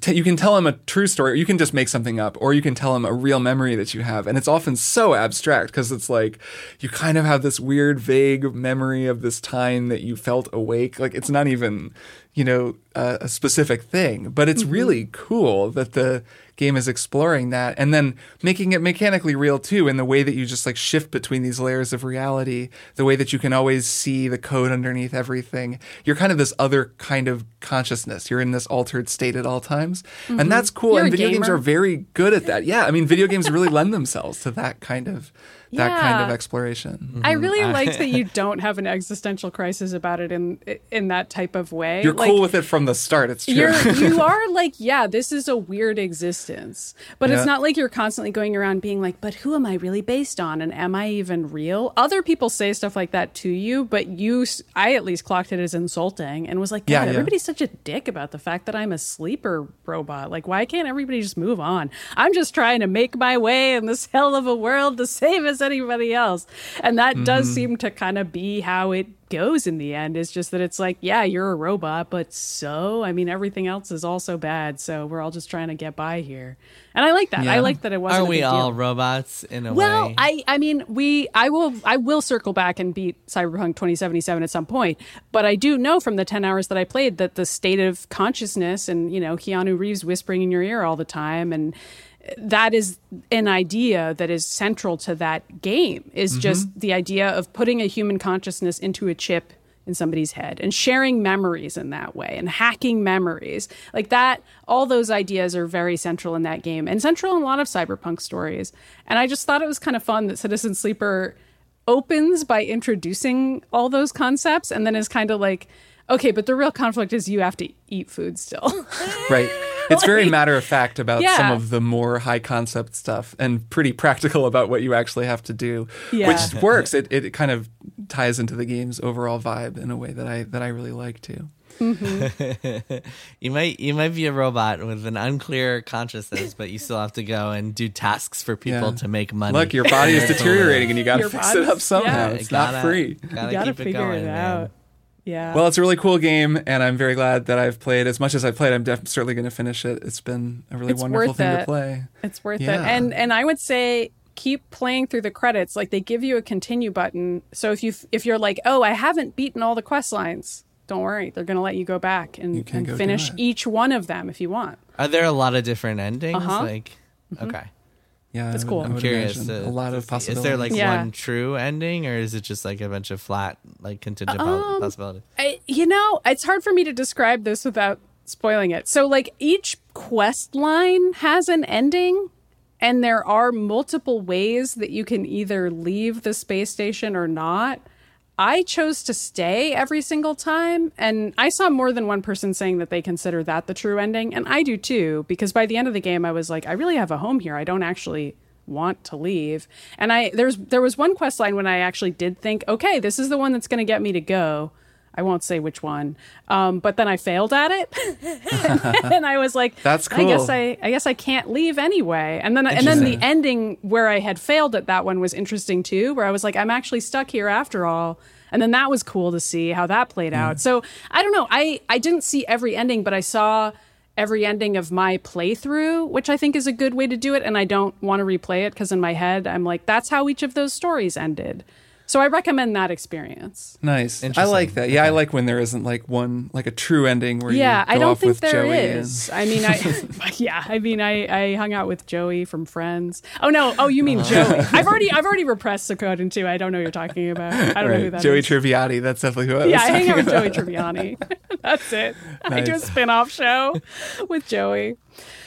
you can tell him a true story, or you can just make something up, or you can tell him a real memory that you have. And it's often so abstract because it's like you kind of have this weird, vague memory of this time that you felt awake. Like it's not even, you know, a, a specific thing, but it's mm-hmm. really cool that the game is exploring that and then making it mechanically real too in the way that you just like shift between these layers of reality, the way that you can always see the code underneath everything. You're kind of this other kind of consciousness. You're in this altered state at all times. Mm-hmm. And that's cool.
You're
and video games are very good at that. Yeah. I mean, video games really lend themselves to that kind of that
yeah.
kind of exploration.
I mm-hmm. really *laughs* liked that you *laughs* don't have an existential crisis about it in in that type of way.
You're
like,
cool with it from the start. It's true.
You're, *laughs* you are like, yeah, this is a weird existence, but yeah. it's not like you're constantly going around being like, but who am I really based on, and am I even real? Other people say stuff like that to you, but you, I at least clocked it as insulting and was like, God, yeah, yeah. everybody's such a dick about the fact that I'm a sleeper robot. Like, why can't everybody just move on? I'm just trying to make my way in this hell of a world to save us as anybody else. And that mm-hmm. does seem to kind of be how it goes in the end. Is just that it's like, yeah, you're a robot, but so, I mean, everything else is also bad. So we're all just trying to get by here. And I like that. Yeah. I like that it wasn't.
Are we all robots in a
well,
way?
Well, I, I mean, we, I will, I will circle back and beat Cyberpunk 2077 at some point. But I do know from the 10 hours that I played that the state of consciousness and you know Keanu Reeves whispering in your ear all the time and that is an idea that is central to that game is mm-hmm. just the idea of putting a human consciousness into a chip in somebody's head and sharing memories in that way and hacking memories. Like that all those ideas are very central in that game and central in a lot of cyberpunk stories. And i just thought it was kind of fun that citizen sleeper opens by introducing all those concepts and then is kind of like okay but the real conflict is you have to eat food still.
Right *laughs* *laughs* it's very matter of fact about yeah. some of the more high concept stuff and pretty practical about what you actually have to do, yeah. which works. It, it kind of ties into the game's overall vibe in a way that I that I really like too.
Mm-hmm. *laughs* you might you might be a robot with an unclear consciousness, but you still have to go and do tasks for people yeah. to make money.
Look, your body is *laughs* deteriorating, and you got to fix it up somehow. Yeah, it's
gotta,
not free.
Gotta, you gotta keep figure it, going, it out. Man.
Yeah.
Well, it's a really cool game, and I'm very glad that I've played as much as I've played. I'm def- certainly going to finish it. It's been a really
it's
wonderful thing
it.
to play.
It's worth yeah. it, and and I would say keep playing through the credits. Like they give you a continue button, so if you if you're like, oh, I haven't beaten all the quest lines, don't worry, they're going to let you go back and, and go finish each one of them if you want.
Are there a lot of different endings?
Uh-huh.
Like, mm-hmm. okay.
Yeah,
that's cool.
I'm curious.
Uh, a lot of possibilities.
Is there like
yeah.
one true ending, or is it just like a bunch of flat, like contingent
um,
possibilities?
I, you know, it's hard for me to describe this without spoiling it. So, like each quest line has an ending, and there are multiple ways that you can either leave the space station or not. I chose to stay every single time. And I saw more than one person saying that they consider that the true ending. And I do too, because by the end of the game, I was like, I really have a home here. I don't actually want to leave. And I there's there was one quest line when I actually did think, okay, this is the one that's going to get me to go. I won't say which one, um, but then I failed at it, *laughs* and I was like,
"That's cool."
I guess I, I guess I can't leave anyway. And then, and then the ending where I had failed at that one was interesting too, where I was like, "I'm actually stuck here after all." And then that was cool to see how that played out. Mm. So I don't know. I I didn't see every ending, but I saw every ending of my playthrough, which I think is a good way to do it. And I don't want to replay it because in my head, I'm like, that's how each of those stories ended. So I recommend that experience.
Nice. I like that. Yeah, okay. I like when there isn't like one like a true ending where
yeah,
I
don't think there
Joey
is. And... I mean, I *laughs* *laughs* yeah, I mean, I I hung out with Joey from Friends. Oh no, oh you mean Joey? *laughs* I've already I've already repressed the Suikoden 2. I don't know what you're talking about. I don't right. know who that
Joey
is.
Tribbiani. That's definitely who I
Yeah, I hang out
with
Joey Tribbiani. That's it. Nice. I do a spin-off show with Joey.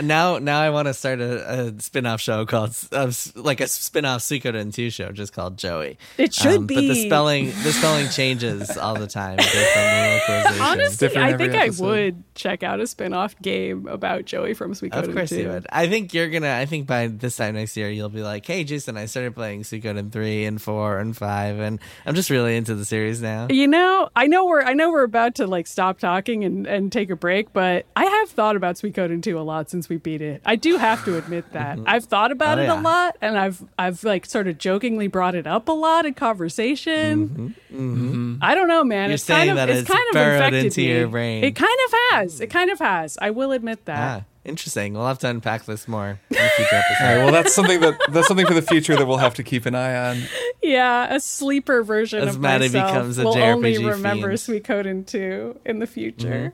Now, now I want to start a, a spin-off show called uh, like a spin-off Suikoden 2 show just called Joey.
It should
Um, But the spelling the spelling changes all the time based on *laughs* the.
Honestly,
different
I
every
think I would check out a spin-off game about Joey from Suikoden
Of course
2.
you would. I think you're gonna. I think by this time next year you'll be like, "Hey, Jason, I started playing Suikoden three and four and five, and I'm just really into the series now."
You know, I know we're I know we're about to like stop talking and, and take a break, but I have thought about Suikoden 2 a lot since we beat it. I do have to admit *laughs* that. Mm-hmm. I've thought about
Oh,
it
yeah.
a lot and I've I've like sort of jokingly brought it up a lot in conversation. Mm-hmm. Mm-hmm. I don't know, man.
You're
it's kind of
that
it's
it's
kind of
burrowed
infected
into
me.
your brain.
It kind of has. It kind of has. I will admit that.
Ah, interesting. We'll have to unpack this more in a future *laughs* episode.
All right, well, that's something that that's something for the future that we'll have to keep an eye on.
Yeah, a sleeper version
As
of
Maddy
myself
becomes a
will only remember
fiend.
Suikoden 2 in the future.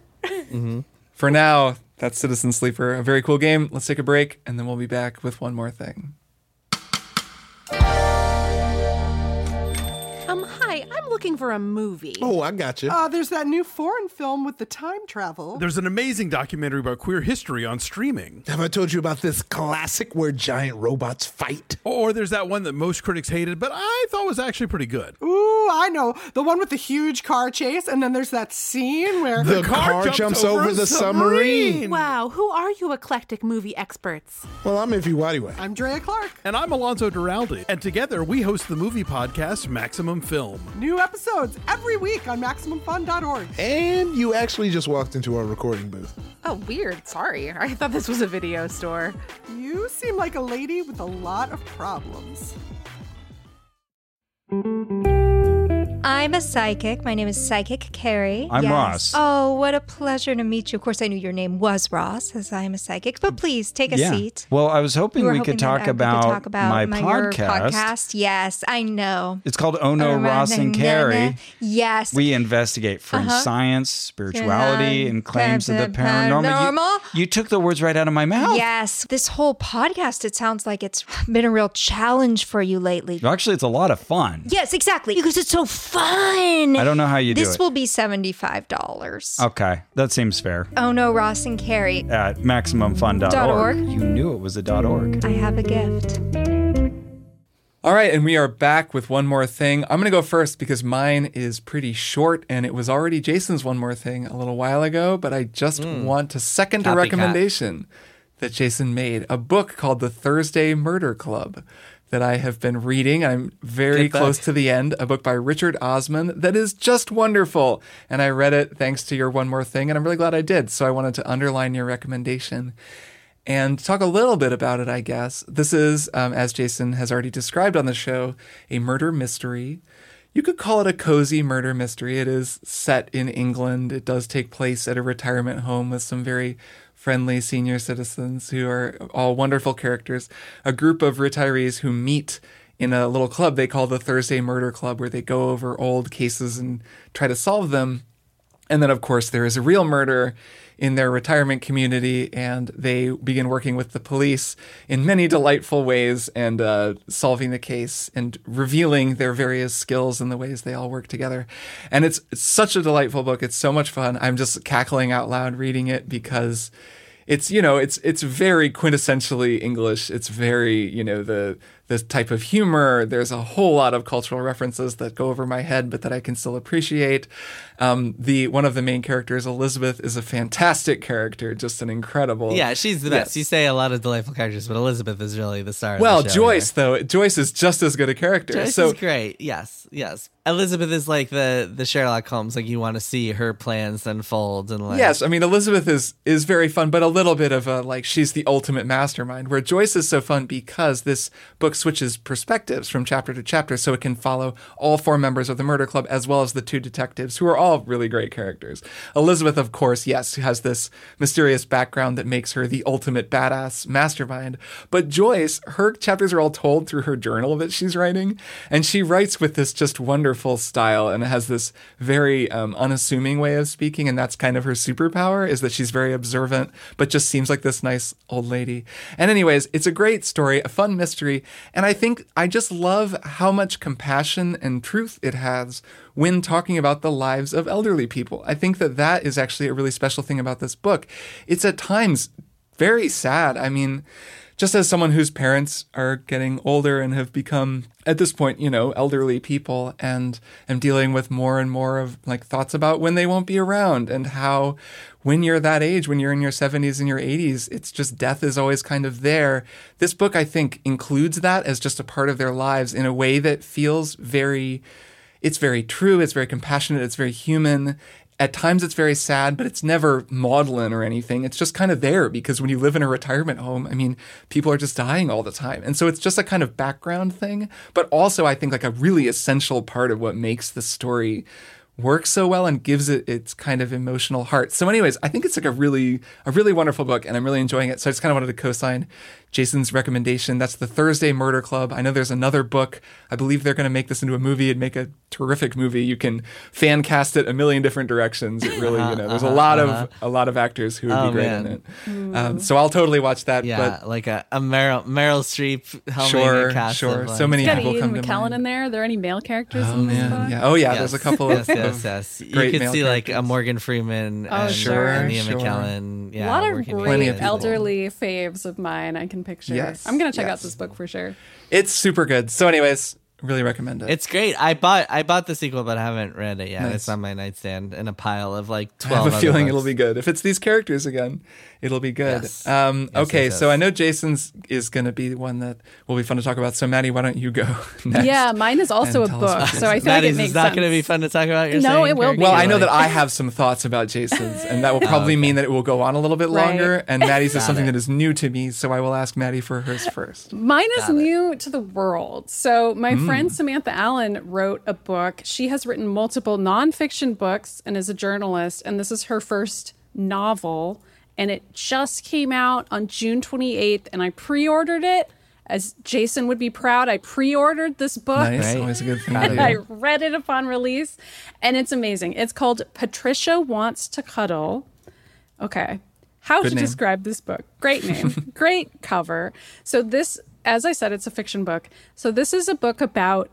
For now, that's Citizen Sleeper, a very cool game. Let's take a break, and then we'll be back with one more thing.
Looking for a movie.
Oh, I got you.
Uh, there's that new foreign film with the time travel.
There's an amazing documentary about queer history on streaming.
Have I told you about this classic where giant robots fight?
Or there's that one that most critics hated, but I thought was actually pretty good.
Ooh, I know. The one with the huge car chase, and then there's that scene where.
The car car, jumps over
a
the submarine.
Wow, who are you eclectic movie experts?
Well, I'm Ify Nwadiwe.
I'm Drea Clark.
And I'm Alonzo Duralde, and together we host the movie podcast Maximum Film.
New episodes every week on MaximumFun.org.
And you actually just walked into our recording booth.
Oh, weird. Sorry. I thought this was a video store.
You seem like a lady with a lot of problems.
I'm a psychic. My name is Psychic Carrie.
I'm
Yes.
Ross.
Oh, what a pleasure to meet you. Of course, I knew your name was Ross, as I am a psychic. But please take a
yeah.
seat.
Well, I was hoping
You
we
hoping
could talk,
we
about
could talk about
my,
your
podcast.
podcast. Yes, I know.
It's called Oh No, Ross and Carrie.
Yes.
We investigate fringe
Uh-huh.
science, spirituality,
Yeah.
and claims of the
Pa- pa-
paranormal. You-
paranormal?
You, took the words right out of my mouth.
Yes. This whole podcast, it sounds like it's been a real challenge for you lately.
Actually, it's a lot of fun.
Yes, exactly. Because it's so fun.
I don't know how you do
This
it.
will be $75.
Okay, that seems fair.
Oh no, Ross and Carrie.
At MaximumFun.org.
Dot org.
You knew it was a dot .org.
I have a gift.
All right, and we are back with one more thing. I'm going to go first because mine is pretty short and it was already Jason's one more thing a little while ago, but I just hmm. want to second a
Copycat.
recommendation that Jason made a book called The Thursday Murder Club that I have been reading. I'm very close to the end, a book by Richard Osman that is just wonderful. And I read it thanks to your one more thing, and I'm really glad I did. So I wanted to underline your recommendation and talk a little bit about it, I guess. This is, um, as Jason has already described on the show, a murder mystery. You could call it a cozy murder mystery. It is set in England. It does take place at a retirement home with some very friendly senior citizens who are all wonderful characters. A group of retirees who meet in a little club they call the Thursday Murder Club, where they go over old cases and try to solve them. And then, of course, there is a real murder in their retirement community, and they begin working with the police in many delightful ways and uh, solving the case and revealing their various skills and the ways they all work together. And it's, it's such a delightful book. It's so much fun. I'm just cackling out loud reading it because it's you know it's it's very quintessentially English. It's very you know the this type of humor. There's a whole lot of cultural references that go over my head, but that I can still appreciate. Um, the one of the main characters, Elizabeth, is a fantastic character, just an incredible.
Yeah, she's the best.
Yes.
You say a lot of delightful characters, but Elizabeth is really the star.
Well,
of the show
Joyce
here.
though, Joyce is just as good a character.
Joyce
so
is great. Yes, yes. Elizabeth is like the the Sherlock Holmes. Like you want to see her plans unfold and like.
Yes, I mean Elizabeth is is very fun, but a little bit of a like she's the ultimate mastermind. Where Joyce is so fun because this book switches perspectives from chapter to chapter, so it can follow all four members of the murder club as well as the two detectives, who are all really great characters. Elizabeth, of course, yes, has this mysterious background that makes her the ultimate badass mastermind. But Joyce, her chapters are all told through her journal that she's writing, and she writes with this just wonderful style and has this very um, unassuming way of speaking, and that's kind of her superpower is that she's very observant, but just seems like this nice old lady. And anyways, it's a great story, a fun mystery, and I think I just love how much compassion and truth it has when talking about the lives of elderly people. I think that that is actually a really special thing about this book. It's at times very sad. I mean, just as someone whose parents are getting older and have become at this point, you know, elderly people and am dealing with more and more of like thoughts about when they won't be around and how when you're that age, when you're in your 70s and your 80s, it's just death is always kind of there. This book, I think, includes that as just a part of their lives in a way that feels very, it's very true, it's very compassionate, it's very human. At times it's very sad, but it's never maudlin or anything. It's just kind of there because when you live in a retirement home, I mean, people are just dying all the time. And so it's just a kind of background thing, but also I think like a really essential part of what makes the story works so well and gives it its kind of emotional heart. So anyways, I think it's like a really a really wonderful book and I'm really enjoying it. So I just kind of wanted to co-sign Jason's recommendation. That's the Thursday Murder Club. I know there's another book. I believe they're going to make this into a movie and make a terrific movie. You can fan cast it a million different directions. It really, you uh-huh, know, there's a uh-huh, lot of uh-huh. a lot of actors who would
Oh,
be great
man.
in it. Mm. Um, so I'll totally watch that.
Yeah, like a, a Meryl Meryl Streep helming
Sure,
cast
sure.
of,
So many
It's got
people
Ian
come to
McKellen
mind.
in there. Are there any male characters
Oh
in this
man,
book?
yeah. Oh yeah,
Yes.
there's a couple
yes,
of
yes,
of
yes. You
great
could
male
see like a. Morgan Freeman
Oh,
and,
sure, uh,
and Ian
sure.
McKellen. Yeah,
a lot of great
Plenty of
elderly faves of mine I can picture.
Yes,
I'm going to check out this book for sure.
It's super good. So anyways, really recommend it.
It's great. I bought I bought the sequel, but I haven't read it yet.
Nice.
It's on my nightstand in a pile of like twelve.
I
twelve.
have a
other
feeling
books.
it'll be good. If it's these characters again, it'll be good.
Yes.
Um,
Yes,
okay,
yes,
so. I know Jason's is going to be one that will be fun to talk about. So Maddy, why don't you go *laughs* next?
Yeah, mine is also a
And tell us
book, so I
yours
feel like it makes
is not going to be fun to talk about. You're
No,
saying,
it will be.
Well, I know that I have some thoughts about Jason's, and that will *laughs* probably
okay.
mean that it will go on a little bit
Right.
longer. And Maddy's is *laughs* something
it.
that is new to me, so I will ask Maddy for hers first.
Mine is
Got it.
new to the world. So, my
Hmm.
friend Samantha Allen wrote a book. She has written multiple nonfiction books and is a journalist. And this is her first novel. And it just came out on June 28th. And I pre ordered it. As Jason would be proud, I pre ordered this book.
Nice,
Right.
always a good thing
Got
to
it.
do.
I read it upon release, and it's amazing. It's called Patricia Wants to Cuddle. Okay. How
Good
to
name.
describe this book? Great name, *laughs* great cover. So, this, as I said, it's a fiction book. So, this is a book about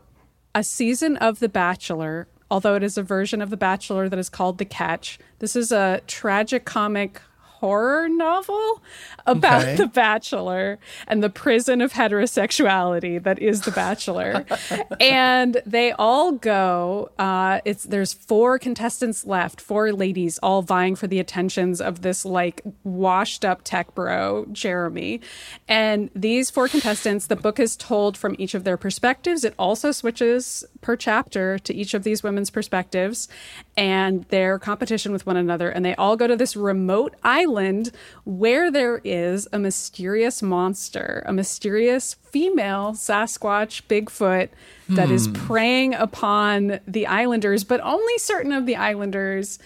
a season of The Bachelor, although it is a version of The Bachelor that is called The Catch. This is a tragic comic horror novel about
Okay.
The Bachelor and the prison of heterosexuality that is The Bachelor. *laughs* and they all go, uh, it's there's four contestants left, four ladies all vying for the attentions of this like washed up tech bro, Jeremy. And these four contestants, the book is told from each of their perspectives. It also switches per chapter to each of these women's perspectives and their competition with one another. And they all go to this remote island where there is a mysterious monster, a mysterious female Sasquatch Bigfoot that is hmm. preying upon the islanders, but only certain of the islanders.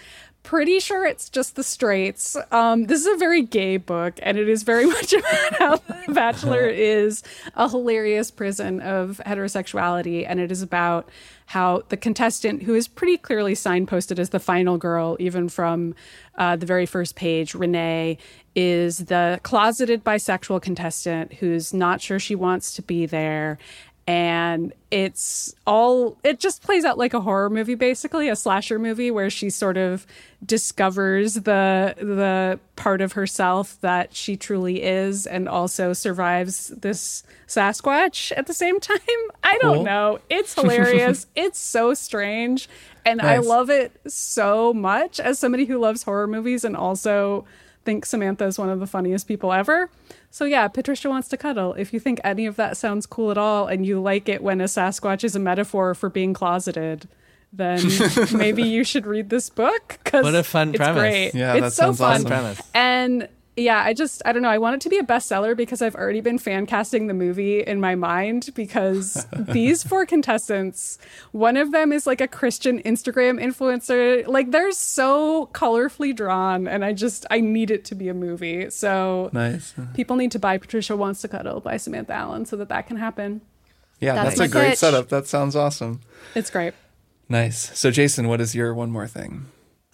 Pretty sure it's just the straights. Um, this is a very gay book, and it is very *laughs* much about how The Bachelor *laughs* is a hilarious prison of heterosexuality, and it is about how the contestant, who is pretty clearly signposted as the final girl, even from uh, the very first page, Renee, is the closeted bisexual contestant who's not sure she wants to be there and it's all it just plays out like a horror movie basically a slasher movie where she sort of discovers the the part of herself that she truly is and also survives this sasquatch at the same *laughs* time. I don't know. It's hilarious. *laughs* It's so strange. And i love it so much as somebody who loves horror movies and also thinks samantha is one of the funniest people ever so yeah, Patricia wants to cuddle. If you think any of that sounds cool at all and you like it when a Sasquatch is a metaphor for being closeted, then *laughs* maybe you should read this book cuz
What a fun
it's
premise.
Great.
Yeah,
it's
that
so
sounds
fun.
awesome.
Premise.
And yeah, I just I don't know, I want it to be a bestseller because I've already been fan casting the movie in my mind because *laughs* these four contestants, one of them is like a Christian Instagram influencer. Like they're so colorfully drawn and I just I need it to be a movie. So
Nice.
people need to buy Patricia Wants to Cuddle by Samantha Allen so that that can happen.
Yeah,
That's
that's, a great
pitch.
setup. That sounds awesome.
It's great.
Nice. So, Jason, what is your one more thing?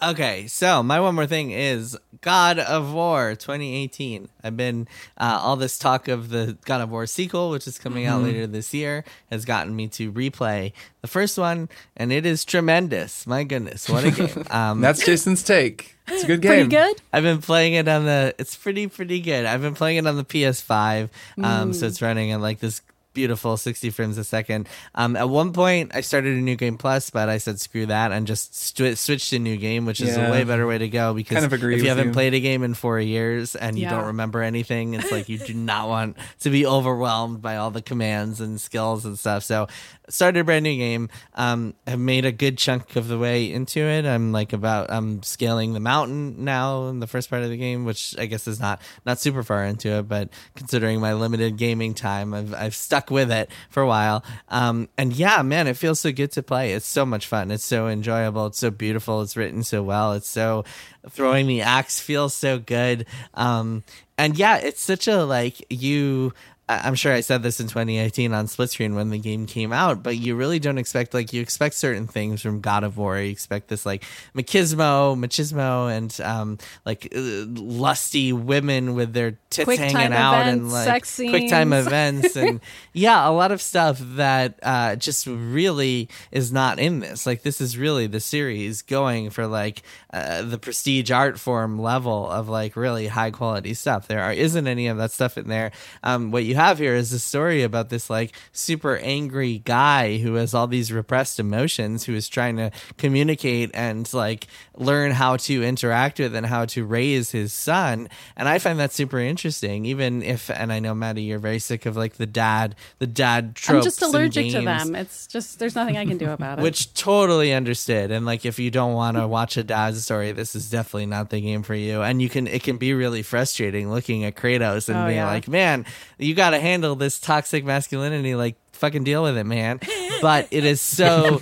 Okay, so my one more thing is God of War 2018. I've been uh, all this talk of the God of War sequel, which is coming out later this year, has gotten me to replay the first one, and it is tremendous. My goodness, what a game! *laughs* Um,
That's Jason's take. It's a good game.
Pretty good.
I've been playing it on the. It's pretty pretty good. I've been playing it on the PS5, um, so it's running at like this beautiful 60 frames a second. Um, at one point, I started a new game plus, but I said screw that and just st- switched to new game, which is
Yeah.
a way better way to go because
Kind of agree
if you haven't
you.
played a game in four years and you
Yeah.
don't remember anything, it's like you do *laughs* not want to be overwhelmed by all the commands and skills and stuff. So started a brand new game. Um, have made a good chunk of the way into it. I'm like about I'm scaling the mountain now in the first part of the game, which I guess is not not super far into it, but considering my limited gaming time, I've I've stuck with it for a while. Um, and yeah, man, it feels so good to play. It's so much fun. It's so enjoyable. It's so beautiful. It's written so well. It's so throwing the axe feels so good. Um, and yeah, it's such a like you. I'm sure I said this in 2018 on split screen when the game came out, but you really don't expect like you expect certain things from God of War. You expect this like machismo, machismo, and um, like uh, lusty women with their tits
Quick
hanging out and like quick time events and *laughs* yeah, a lot of stuff that uh, just really is not in this. Like this is really the series going for like uh, the prestige art form level of like really high quality stuff. There are, isn't any of that stuff in there. Um, what you have here is a story about this like super angry guy who has all these repressed emotions, who is trying to communicate and like learn how to interact with and how to raise his son. And I find that super interesting, even if, and I know Maddy, you're very sick of like the dad, the dad tropes.
I'm just allergic to them. It's just there's nothing I can do about it.
which totally understood and like if you don't want to watch a dad's story this is definitely not the game for you and you can it can be really frustrating looking at kratos and
Oh,
being
yeah.
like man you got to handle this toxic masculinity like fucking deal with it man. *laughs* But it is so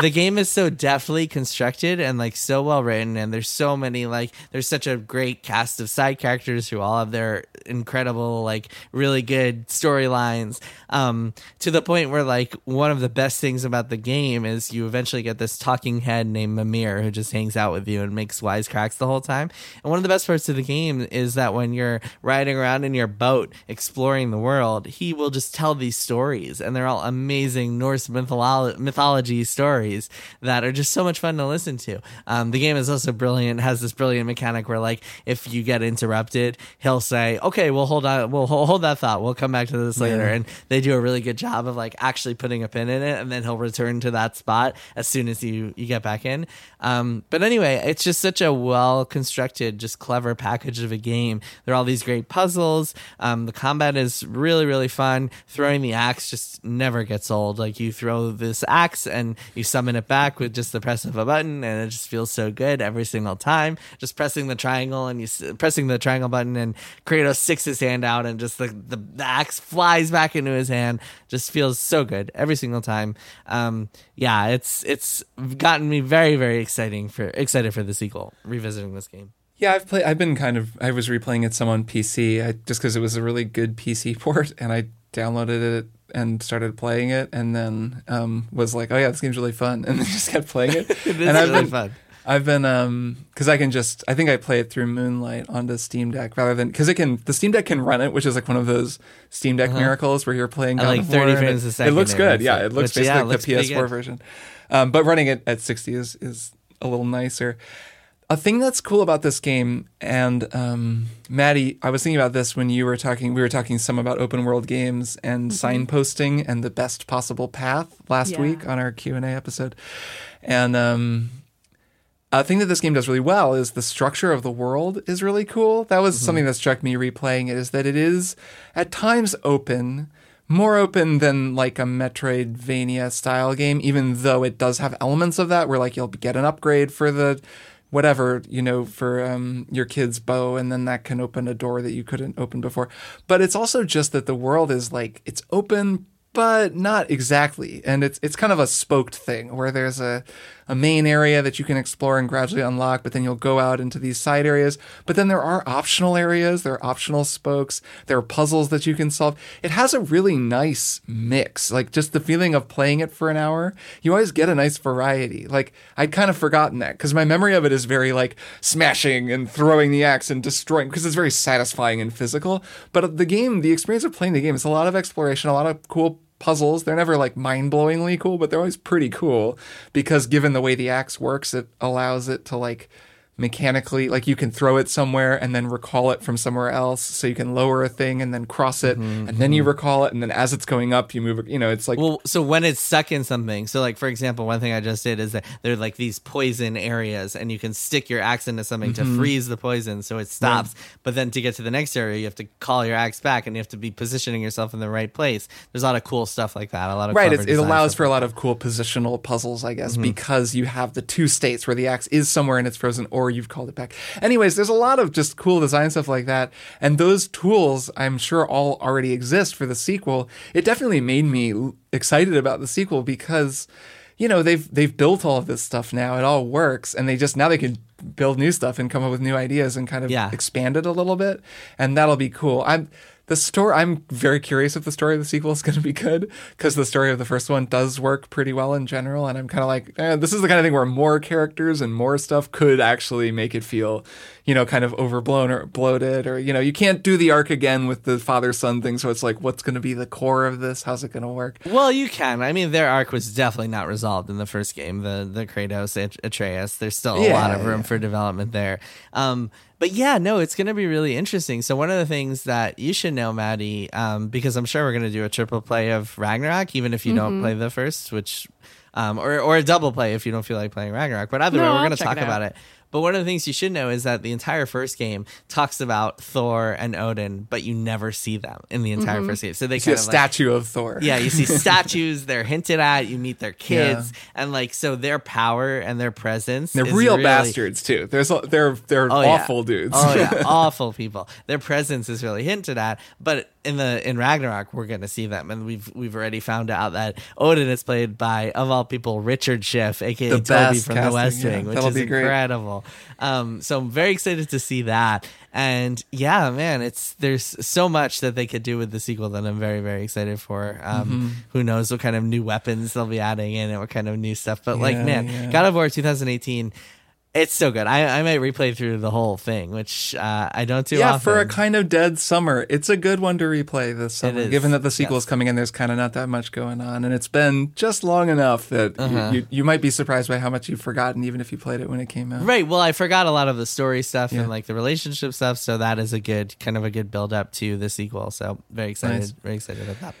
the game is so deftly constructed and like so well written and there's so many like there's such a great cast of side characters who all have their incredible like really good storylines um to the point where like one of the best things about the game is you eventually get this talking head named Mimir who just hangs out with you and makes wisecracks the whole time. And one of the best parts of the game is that when you're riding around in your boat exploring the world he will just tell these stories and they're all amazing Norse mytholo- mythology stories that are just so much fun to listen to. Um, the game is also brilliant has this brilliant mechanic where like if you get interrupted he'll say okay we'll hold on we'll hold, that thought. We'll come back to this later. And they do a really good job of like actually putting a pin in it and then he'll return to that spot as soon as you you get back in. Um, but anyway it's just such a well constructed just clever package of a game. There are all these great puzzles. Um, the combat is really really fun. Throwing the axe just never gets old like you throw this axe and you summon it back with just the press of a button and it just feels so good every single time just pressing the triangle and you pressing the triangle button and kratos sticks his hand out and just the, the, the axe flies back into his hand just feels so good every single time um yeah it's it's gotten me very very exciting for excited for the sequel revisiting this game
Yeah, I've played. I've been kind of. I was replaying it some on PC, I, just because it was a really good PC *laughs* port, and I downloaded it and started playing it, and then um, was like, "Oh yeah, this game's really fun," *laughs* and then just kept playing it. *laughs*
it is
and I've
really
been,
fun
I've been um because I can just I think I play it through Moonlight onto Steam Deck rather than because it can the Steam Deck can run it, which is like one of those Steam Deck miracles where you're playing God
like, 30 frames
it,
a second
It looks good, yeah.
it,
looks
which, yeah,
basically
it looks
like the PS4
good.
version, um, but running it at 60 is is a little nicer. A thing that's cool about this game, and um, Maddy, I was thinking about this when you were talking. We were talking some about open world games and signposting and the best possible path last
Yeah.
week on our Q and A episode, and um, a thing that this game does really well is the structure of the world is really cool. That was something that struck me replaying it is that it is at times open, more open than like a Metroidvania style game, even though it does have elements of that where like you'll get an upgrade for the whatever, you know, for um, your kid's bow, and then that can open a door that you couldn't open before. But it's also just that the world is like it's open but not exactly. And it's it's kind of a spoked thing where there's a a main area that you can explore and gradually unlock, but then you'll go out into these side areas. But then there are optional areas, there are optional spokes, there are puzzles that you can solve. It has a really nice mix. Like just the feeling of playing it for an hour, you always get a nice variety. Like I'd kind of forgotten that because my memory of it is very like smashing and throwing the axe and destroying because it's very satisfying and physical. But the game, the experience of playing the game, is a lot of exploration, a lot of cool puzzles. They're never like mind blowingly cool, but they're always pretty cool because given the way the axe works, it allows it to like mechanically like you can throw it somewhere and then recall it from somewhere else so you can lower a thing and then cross it
Mm-hmm,
and then you recall it and then as it's going up you move it you know it's like
Well, so when it's stuck in something, so like for example, one thing I just did is that there are like these poison areas, and you can stick your axe into something
Mm-hmm.
to freeze the poison so it stops. But then to get to the next area, you have to call your axe back, and you have to be positioning yourself in the right place. There's a lot of cool stuff like that. A lot of
right it's, it allows for a lot of cool positional puzzles i
Mm-hmm.
guess because you have the two states where the axe is somewhere and it's frozen or you've called it back. Anyways there's a lot of just cool design stuff like that. And those tools i'm sure all already exist for the sequel. It definitely made me excited about the sequel because you know they've they've built all of this stuff now. It all works. And they just now they can build new stuff and come up with new ideas and kind of
Yeah.
expand it a little bit. And that'll be cool. I'm the story i'm very curious if the story of the sequel is going to be good because the story of the first one does work pretty well in general and i'm kind of like eh, this is the kind of thing where more characters and more stuff could actually make it feel you know kind of overblown or bloated or you know you can't do the arc again with the father son thing so it's like what's going to be the core of this how's it going to work
Well, you can. I mean, their arc was definitely not resolved in the first game. The the Kratos At- Atreus. There's still a
Yeah,
lot of room
yeah.
for development there. Um, but yeah, no, it's going to be really interesting. So one of the things that you should know, Maddy, um, because I'm sure we're going to do a triple play of Ragnarok, even if you don't
Mm-hmm.
play the first, which, um, or or a double play if you don't feel like playing Ragnarok. But either
No,
way, we're going to talk
it
about it. But one of the things you should know is that the entire first game talks about Thor and Odin, but you never see them in the entire
Mm-hmm.
first game. So they
see a
kind of like,
statue of thor
yeah, you see *laughs* statues, they're hinted at, you meet their kids, and like so their power and their presence.
they're
is
real
really-
bastards too there's a- they're they're
Oh, yeah.
awful dudes
Oh yeah, *laughs* awful people. Their presence is really hinted at, but in the in Ragnarok we're gonna see them, and we've we've already found out that Odin is played by of all people Richard Schiff, aka
The
Toby from The
casting,
West
yeah.
Wing, which is incredible. Um, so I'm very excited to see that, and yeah, man, it's there's so much that they could do with the sequel that I'm very very excited for. Um,
Mm-hmm.
Who knows what kind of new weapons they'll be adding in and what kind of new stuff, but like man,
yeah.
God of War 2018. It's so good. I, I might replay through the whole thing, which uh, I don't do
yeah,
often.
for a kind of dead summer, it's a good one to replay this summer. Given that the sequel
yes.
is coming in, there's kind of not that much going on, and it's been just long enough that you-
Uh-huh.
you, you might be surprised by how much you've forgotten, even if you played it when it came out.
Right. Well, I forgot a lot of the story stuff
Yeah.
and like the relationship stuff, so that is a good kind of a good build up to the sequel. So very excited,
Nice.
very excited about that.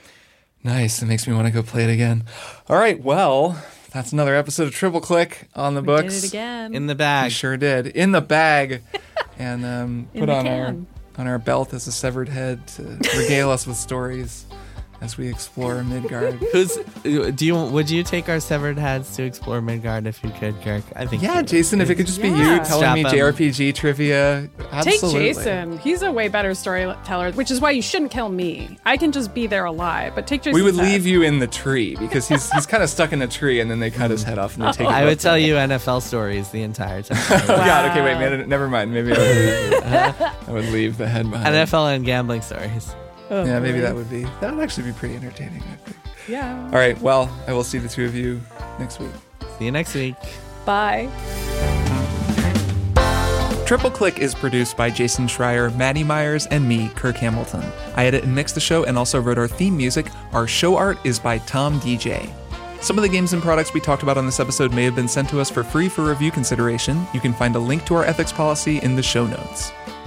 Nice. It makes me want to go play it again. All right. Well, that's another episode of Triple Click on the
We
books.
did it again.
In the
We
bag.
sure did. In the bag, *laughs* and um, put
the
on our on our belt as a severed head to regale us with stories as we explore Midgard. *laughs*
Who's do you would you take our severed heads to explore Midgard if you could, Kirk? I think
Yeah. Jason, if it could just be you
Yeah.
telling me
Strap 'em.
JRPG trivia,
Take. Jason. He's a way better storyteller, which is why you shouldn't kill me. I can just be there alive, but take Jason.
We would leave you in the tree because he's he's kind of stuck in a tree, and then they cut his head off and they take.
I would
up.
tell you NFL stories the entire time. *laughs*
Oh God! Okay, wait, man, never mind. Maybe I would leave, *laughs* I would leave the head behind.
NFL and gambling stories.
Oh,
yeah, maybe
boy.
that would be that would actually be pretty entertaining. I think.
Yeah.
All right, well, I will see the two of you next week.
See you next week.
Bye.
Triple Click is produced by Jason Schreier, Maddy Myers, and me, Kirk Hamilton. I edit and mix the show and also wrote our theme music. Our show art is by Tom DJ. Some of the games and products we talked about on this episode may have been sent to us for free for review consideration. You can find a link to our ethics policy in the show notes.